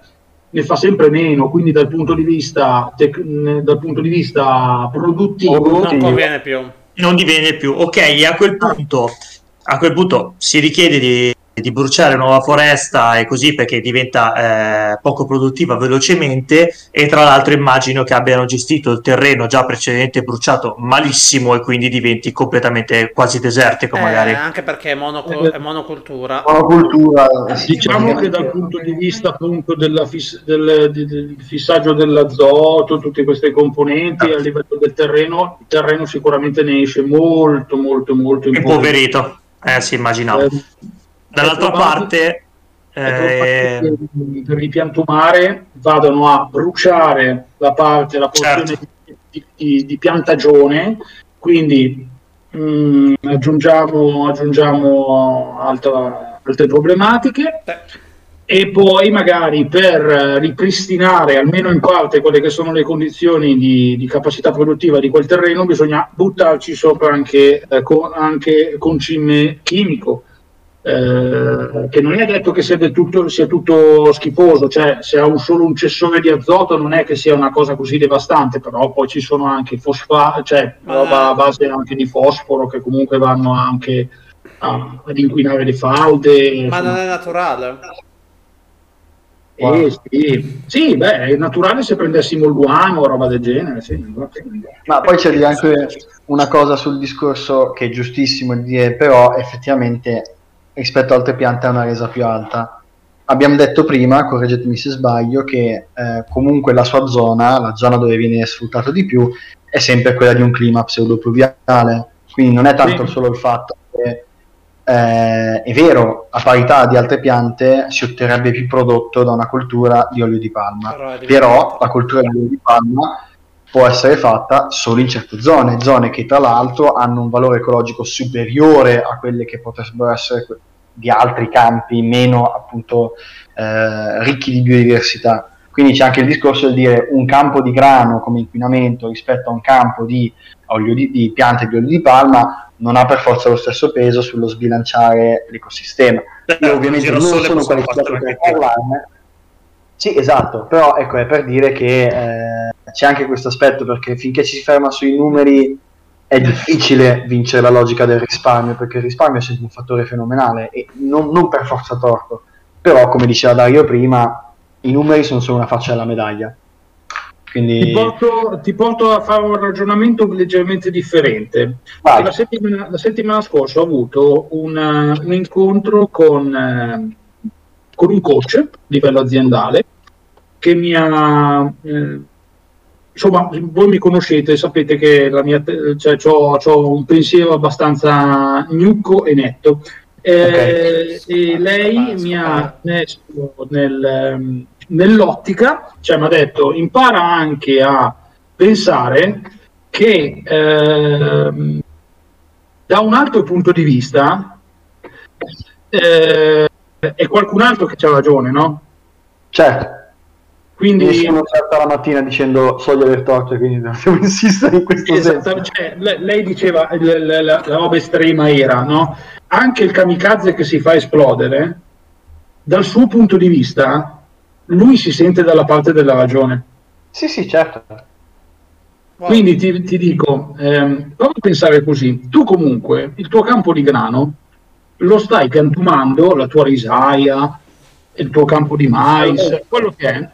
ne fa sempre meno, quindi dal punto di vista, tec- dal punto di vista produttivo Produttivo. Non conviene più. Non diviene più. Ok, e a quel punto, a quel punto si richiede di, di bruciare nuova foresta e così perché diventa eh, poco produttiva velocemente e tra l'altro immagino che abbiano gestito il terreno già precedentemente bruciato malissimo e quindi diventi completamente quasi desertico Eh, magari. anche perché è, monoco- è monocultura. Monocultura. sì, Diciamo che dal punto di vista appunto della fiss- del, del fissaggio dell'azoto, tutte queste componenti a livello del terreno, il terreno sicuramente ne esce molto molto molto Impoverito. Eh sì, immaginavo. Eh, Dall'altra parte... eh, per il piantumare vadano a bruciare la parte, la porzione Certo. di, di- di piantagione, quindi mm, aggiungiamo, aggiungiamo altra- altre problematiche. Eh, e poi magari per ripristinare almeno in parte quelle che sono le condizioni di, di capacità produttiva di quel terreno bisogna buttarci sopra anche, eh, co- anche concime chimico eh, che non è detto che sia, del tutto, sia tutto schifoso, cioè se ha un, solo un cessore di azoto non è che sia una cosa così devastante, però poi ci sono anche fosfa, cioè roba a base anche di fosforo che comunque vanno anche a- ad inquinare le falde. ma insomma. non è naturale. Eh, sì. Sì, beh, è naturale se prendessimo il guano o roba del genere. Sì. Ma poi c'è anche una cosa sul discorso che è giustissimo di dire, però effettivamente rispetto ad altre piante ha una resa più alta. Abbiamo detto prima, correggetemi se sbaglio, che eh, comunque la sua zona, la zona dove viene sfruttato di più, è sempre quella di un clima pseudopluviale. Quindi non è tanto Sì. solo il fatto che eh, è vero, a parità di altre piante si otterrebbe più prodotto da una coltura di olio di palma. Però Però la coltura di olio di palma può essere fatta solo in certe zone, zone che tra l'altro hanno un valore ecologico superiore a quelle che potrebbero essere que- di altri campi meno appunto eh, ricchi di biodiversità. Quindi c'è anche il discorso di dire un campo di grano come inquinamento rispetto a un campo di, olio di, di piante di olio di palma non ha per forza lo stesso peso sullo sbilanciare l'ecosistema. Io ovviamente non sono qualificato per parlarne. Sì, esatto, però ecco, è per dire che eh, c'è anche questo aspetto perché finché ci si ferma sui numeri è difficile vincere la logica del risparmio perché il risparmio è sempre un fattore fenomenale e non, non per forza torto, però come diceva Dario prima, i numeri sono solo una faccia della medaglia. Quindi Ti porto, ti porto a fare un ragionamento leggermente differente. La settimana, la settimana scorsa ho avuto un, eh, un incontro con, eh, con un coach a livello aziendale che mi ha... eh, insomma, voi mi conoscete, sapete che la mia, cioè, ho un pensiero abbastanza gnucco e netto. Eh, E lei mi ha messo nel, ehm, nell'ottica, cioè mi ha detto impara anche a pensare che ehm, da un altro punto di vista eh, è qualcun altro che c'ha ragione, no? Certo, Quindi nessuno si alza la mattina dicendo so di aver torto, quindi dobbiamo [LAUGHS] insistere in questo senso. Esatto, cioè, le- lei diceva la, la- la- la roba estrema era no? anche il kamikaze che si fa esplodere dal suo punto di vista lui si sente dalla parte della ragione Sì, sì, certo. Wow. quindi ti, ti dico ehm, prova a pensare così tu comunque il tuo campo di grano lo stai piantumando la tua risaia il tuo campo di mais quello che è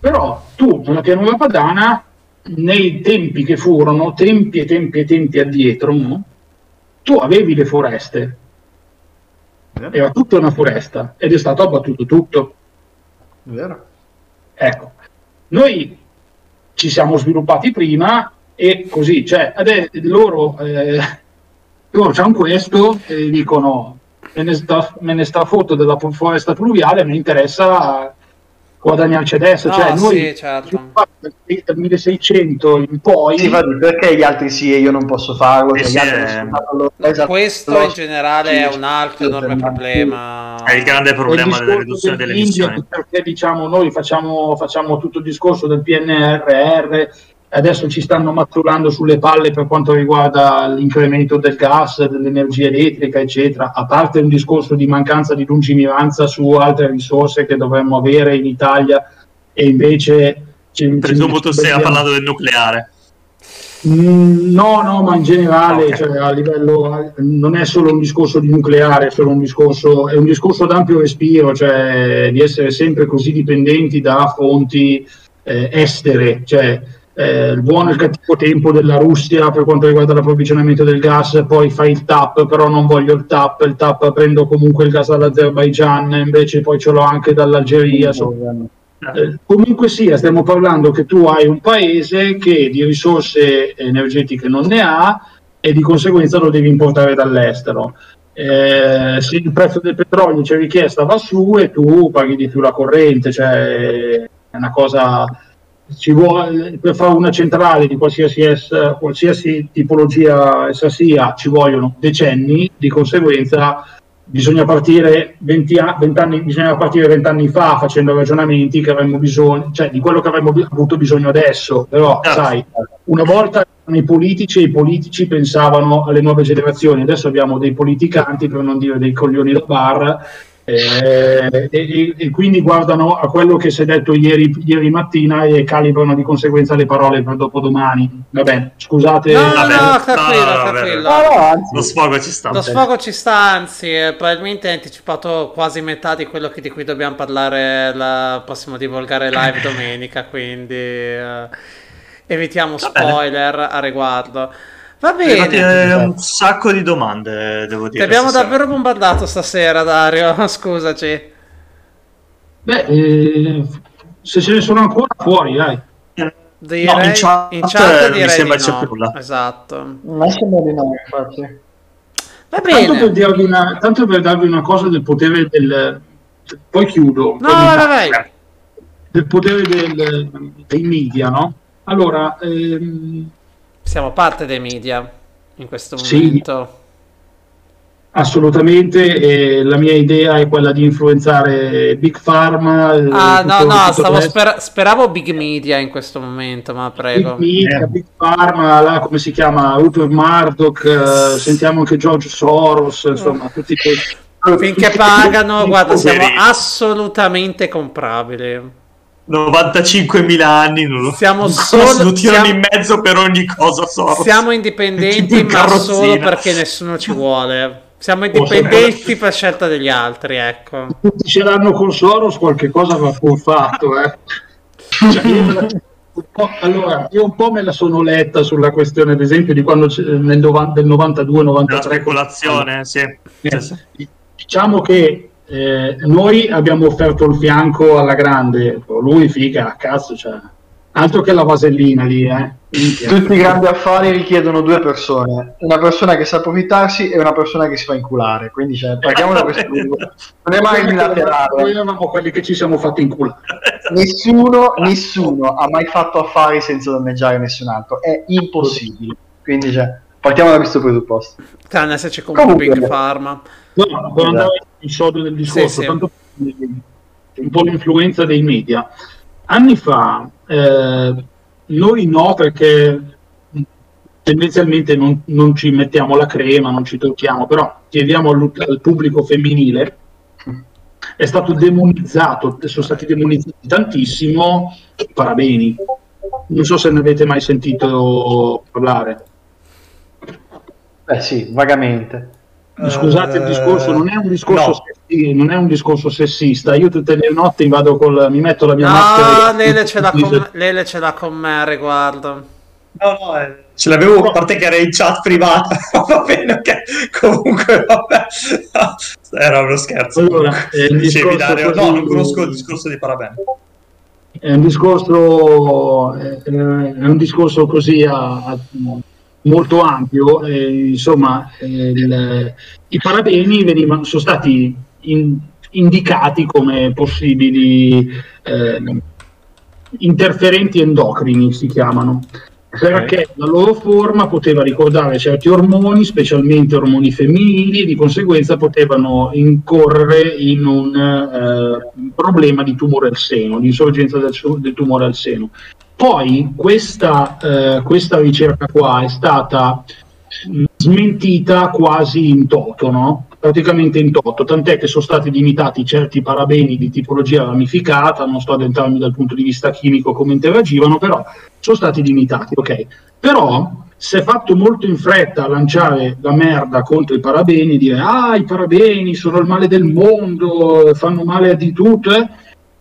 però tu nella pianura padana nei tempi che furono tempi e tempi e tempi addietro no? tu avevi le foreste era tutta una foresta ed è stato abbattuto tutto Vero? Ecco, noi ci siamo sviluppati prima e così, cioè ade- loro, eh, loro c'hanno questo e dicono me ne sta, me ne sta foto della foresta pluviale, mi interessa guadagnarci adesso, No, cioè noi sì, certo. dal 1600 in poi Sì, infatti, perché gli altri sì e io non posso farlo? Cioè, sì, gli altri eh. loro- esatto, Questo loro- in generale è un altro sì, enorme sì, problema. È il grande problema della riduzione delle emissioni. perché diciamo noi facciamo, facciamo tutto il discorso del PNRR adesso ci stanno maturando sulle palle per quanto riguarda l'incremento del gas, dell'energia elettrica, eccetera, a parte un discorso di mancanza di lungimiranza su altre risorse che dovremmo avere in Italia e invece ci, Presumo tu stia parlando del nucleare. Mm, No, no, ma in generale, Ok. cioè, a livello, non è solo un discorso di nucleare, è, solo un discorso, è un discorso d'ampio respiro, cioè di essere sempre così dipendenti da fonti eh, estere, cioè eh, il buono e il cattivo tempo della Russia per quanto riguarda l'approvvigionamento del gas, poi fai il TAP, però non voglio il TAP, il TAP prendo comunque il gas dall'Azerbaigian, invece poi ce l'ho anche dall'Algeria, insomma. Eh, comunque sia, stiamo parlando che tu hai un paese che di risorse energetiche non ne ha e di conseguenza lo devi importare dall'estero. Eh, se il prezzo del petrolio c'è richiesta va su e tu paghi di più la corrente, cioè è una cosa vuole, per fare una centrale di qualsiasi, es- qualsiasi tipologia essa sia ci vogliono decenni, di conseguenza bisogna partire 20, a- 20 anni, bisogna partire 20 anni fa facendo ragionamenti che avremmo bisogno, cioè di quello che avremmo avuto bisogno adesso, però Ah. sai, una volta erano i politici e i politici pensavano alle nuove generazioni, adesso abbiamo dei politicanti, per non dire dei coglioni da bar, eh, e, e- quindi guardano a quello che si è detto ieri, ieri mattina e calibrano di conseguenza le parole per dopodomani. Vabbè, scusate. No, no, Vabbè. no, No, tranquillo, no, no, Lo sfogo ci sta. Lo sfogo ci sta, anzi, probabilmente hai anticipato quasi metà di quello che- di cui dobbiamo parlare la prossimo divulgare live [LAUGHS] domenica, quindi eh, evitiamo spoiler a riguardo. Va Arrivati, bene. eh, un sacco di domande, devo Ti dire. abbiamo stasera. davvero bombardato stasera, Dario. [LAUGHS] Scusaci. Beh, eh, se ce ne sono ancora fuori, dai. Direi, No, in chat, in chat eh, mi sembra di c'è no. nulla. Esatto. A me sembra di no, infatti. Va Tanto per, bene. una, tanto per darvi una cosa del potere del... Poi chiudo. No, vai, vai. Del potere del- dei media, no? Allora, ehm, Siamo parte dei media in questo Sì. momento. assolutamente eh, la mia idea è quella di influenzare Big Pharma. eh, Ah, no, tutto- no, resto. spera- speravo Big Media in questo momento, ma prego. Big Media, Eh. Big Pharma, là, come si chiama? Rupert Murdoch, eh, sentiamo anche George Soros, insomma, tutti questi. Finché pagano, guarda, siamo assolutamente comprabili. 95.000 anni, non lo Siamo solo- se lo tirano siamo- in mezzo per ogni cosa. Soros. Siamo [LAUGHS] indipendenti, ma solo perché nessuno ci vuole. Siamo [LAUGHS] Oh, indipendenti per scelta degli altri, ecco. Tutti ce l'hanno con Soros, qualche cosa va pur fatto, eh. Cioè, io la- allora, io un po' me la sono letta sulla questione, ad esempio, di quando nel novan- del Della 92-93. speculazione, sì. Eh, sì. Diciamo che eh, noi abbiamo offerto il fianco alla grande, lui figa, cazzo, cioè, altro che la vasellina lì, eh. Tutti i grandi affari richiedono due persone, una persona che sa approfittarsi e una persona che si fa inculare. Quindi cioè, partiamo da questo [LAUGHS] punto. Non è mai Noi unilaterale. eravamo quelli che ci siamo fatti inculare. Nessuno, nessuno ha mai fatto affari senza danneggiare nessun altro. È impossibile. Quindi cioè, partiamo da questo presupposto. Tranne se ci compri Comunque- Big Pharma. No, no, andare il sodo del discorso, Sì, sì. tanto un po' l'influenza dei media. Anni fa, eh, noi no, perché tendenzialmente non, non ci mettiamo la crema, non ci tocchiamo, però chiediamo al, al pubblico femminile, è stato demonizzato, sono stati demonizzati tantissimo i parabeni. Non so se ne avete mai sentito parlare. Beh sì, vagamente. Scusate il discorso, non è un discorso, no. sessi- non è un discorso sessista. Io tutte le notti vado col, mi metto la mia No, maschera. Lele ce, l'ha con, Lele ce l'ha con me a riguardo. No, no, eh, ce l'avevo, a parte che era in chat privata, [LAUGHS] va bene, ok, comunque, vabbè, era uno scherzo. Allora, eh, Dicevi, Dario, così- no, non conosco il discorso di Parabene. È un discorso, eh, è un discorso così a- a- molto ampio. eh, insomma, il- i parabeni venivano, sono stati in- indicati come possibili eh, interferenti endocrini, si chiamano. Perché la loro forma poteva ricordare certi ormoni, specialmente ormoni femminili, e di conseguenza potevano incorrere in un eh, problema di tumore al seno, di insorgenza del, del tumore al seno. Poi questa, eh, questa ricerca qua è stata mh, smentita quasi in toto, no? praticamente in toto, tant'è che sono stati limitati certi parabeni di tipologia ramificata, non sto ad entrarmi dal punto di vista chimico come interagivano, però sono stati limitati, ok. Però si è fatto molto in fretta a lanciare la merda contro i parabeni dire ah i parabeni sono il male del mondo, fanno male di tutto, eh.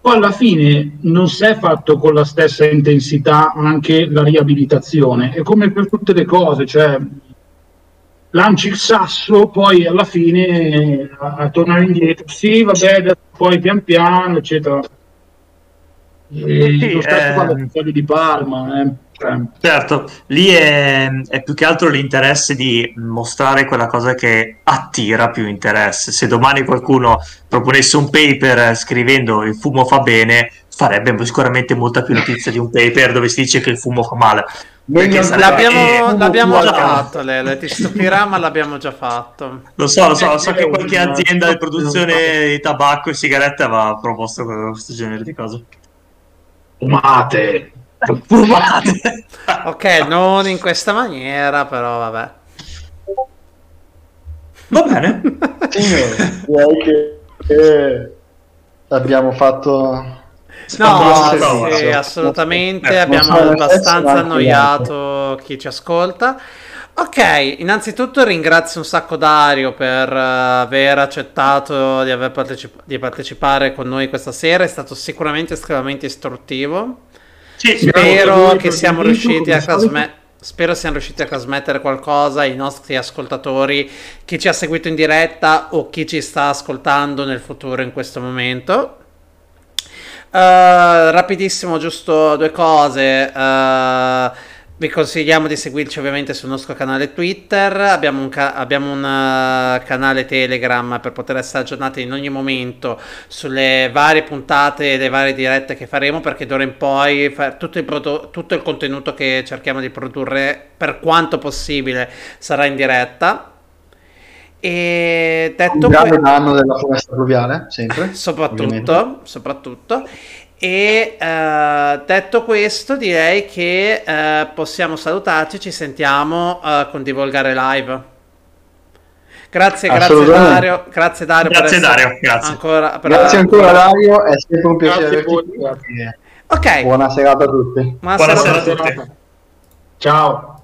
Poi alla fine non si è fatto con la stessa intensità anche la riabilitazione, è come per tutte le cose, cioè lanci il sasso, poi alla fine a, a tornare indietro, sì vabbè, poi pian piano, eccetera. E Sì, lo stesso eh, quelli di Parma, eh. Certo, lì è, è più che altro l'interesse di mostrare quella cosa che attira più interesse. Se domani qualcuno proponesse un paper scrivendo il fumo fa bene, farebbe sicuramente molta più notizia di un paper dove si dice che il fumo fa male. Sarebbe- L'abbiamo, eh, l'abbiamo già fatto, Lele. Ti stupirà, ma l'abbiamo già fatto. Lo so, lo so, lo so che qualche azienda di produzione di tabacco e sigarette aveva proposto questo genere di cose. fumate! Fumate! Ok, non in questa maniera, però vabbè. Va bene. Signore, direi che, che abbiamo fatto... No, sì, assolutamente. Eh, abbiamo abbastanza annoiato chi ci ascolta. Ok, innanzitutto ringrazio un sacco Dario per eh, aver accettato di, aver partecip- di partecipare con noi questa sera. È stato sicuramente estremamente istruttivo. Sì, Spero voi che siamo riusciti a trasmettere. Spero siamo riusciti a trasmettere qualcosa ai nostri ascoltatori, chi ci ha seguito in diretta o chi ci sta ascoltando nel futuro in questo momento. Uh, rapidissimo, giusto due cose. Uh, vi consigliamo di seguirci ovviamente sul nostro canale Twitter, abbiamo un, ca- abbiamo un uh, canale Telegram per poter essere aggiornati in ogni momento sulle varie puntate e le varie dirette che faremo perché d'ora in poi tutto, il prodo- tutto il contenuto che cerchiamo di produrre per quanto possibile sarà in diretta. E detto un grande danno della foresta pluviale, sempre. [LAUGHS] soprattutto, soprattutto. E eh, detto questo, direi che eh, possiamo salutarci. Ci sentiamo eh, con Divulgare Live. Grazie, grazie. Dario. Grazie Dario. Grazie, Dario, grazie. Ancora, per- Grazie ancora Dario, è sempre un piacere Grazie a. Ok, Buona serata a tutti. buonasera Buonasera a a tutti. tutti. Ciao.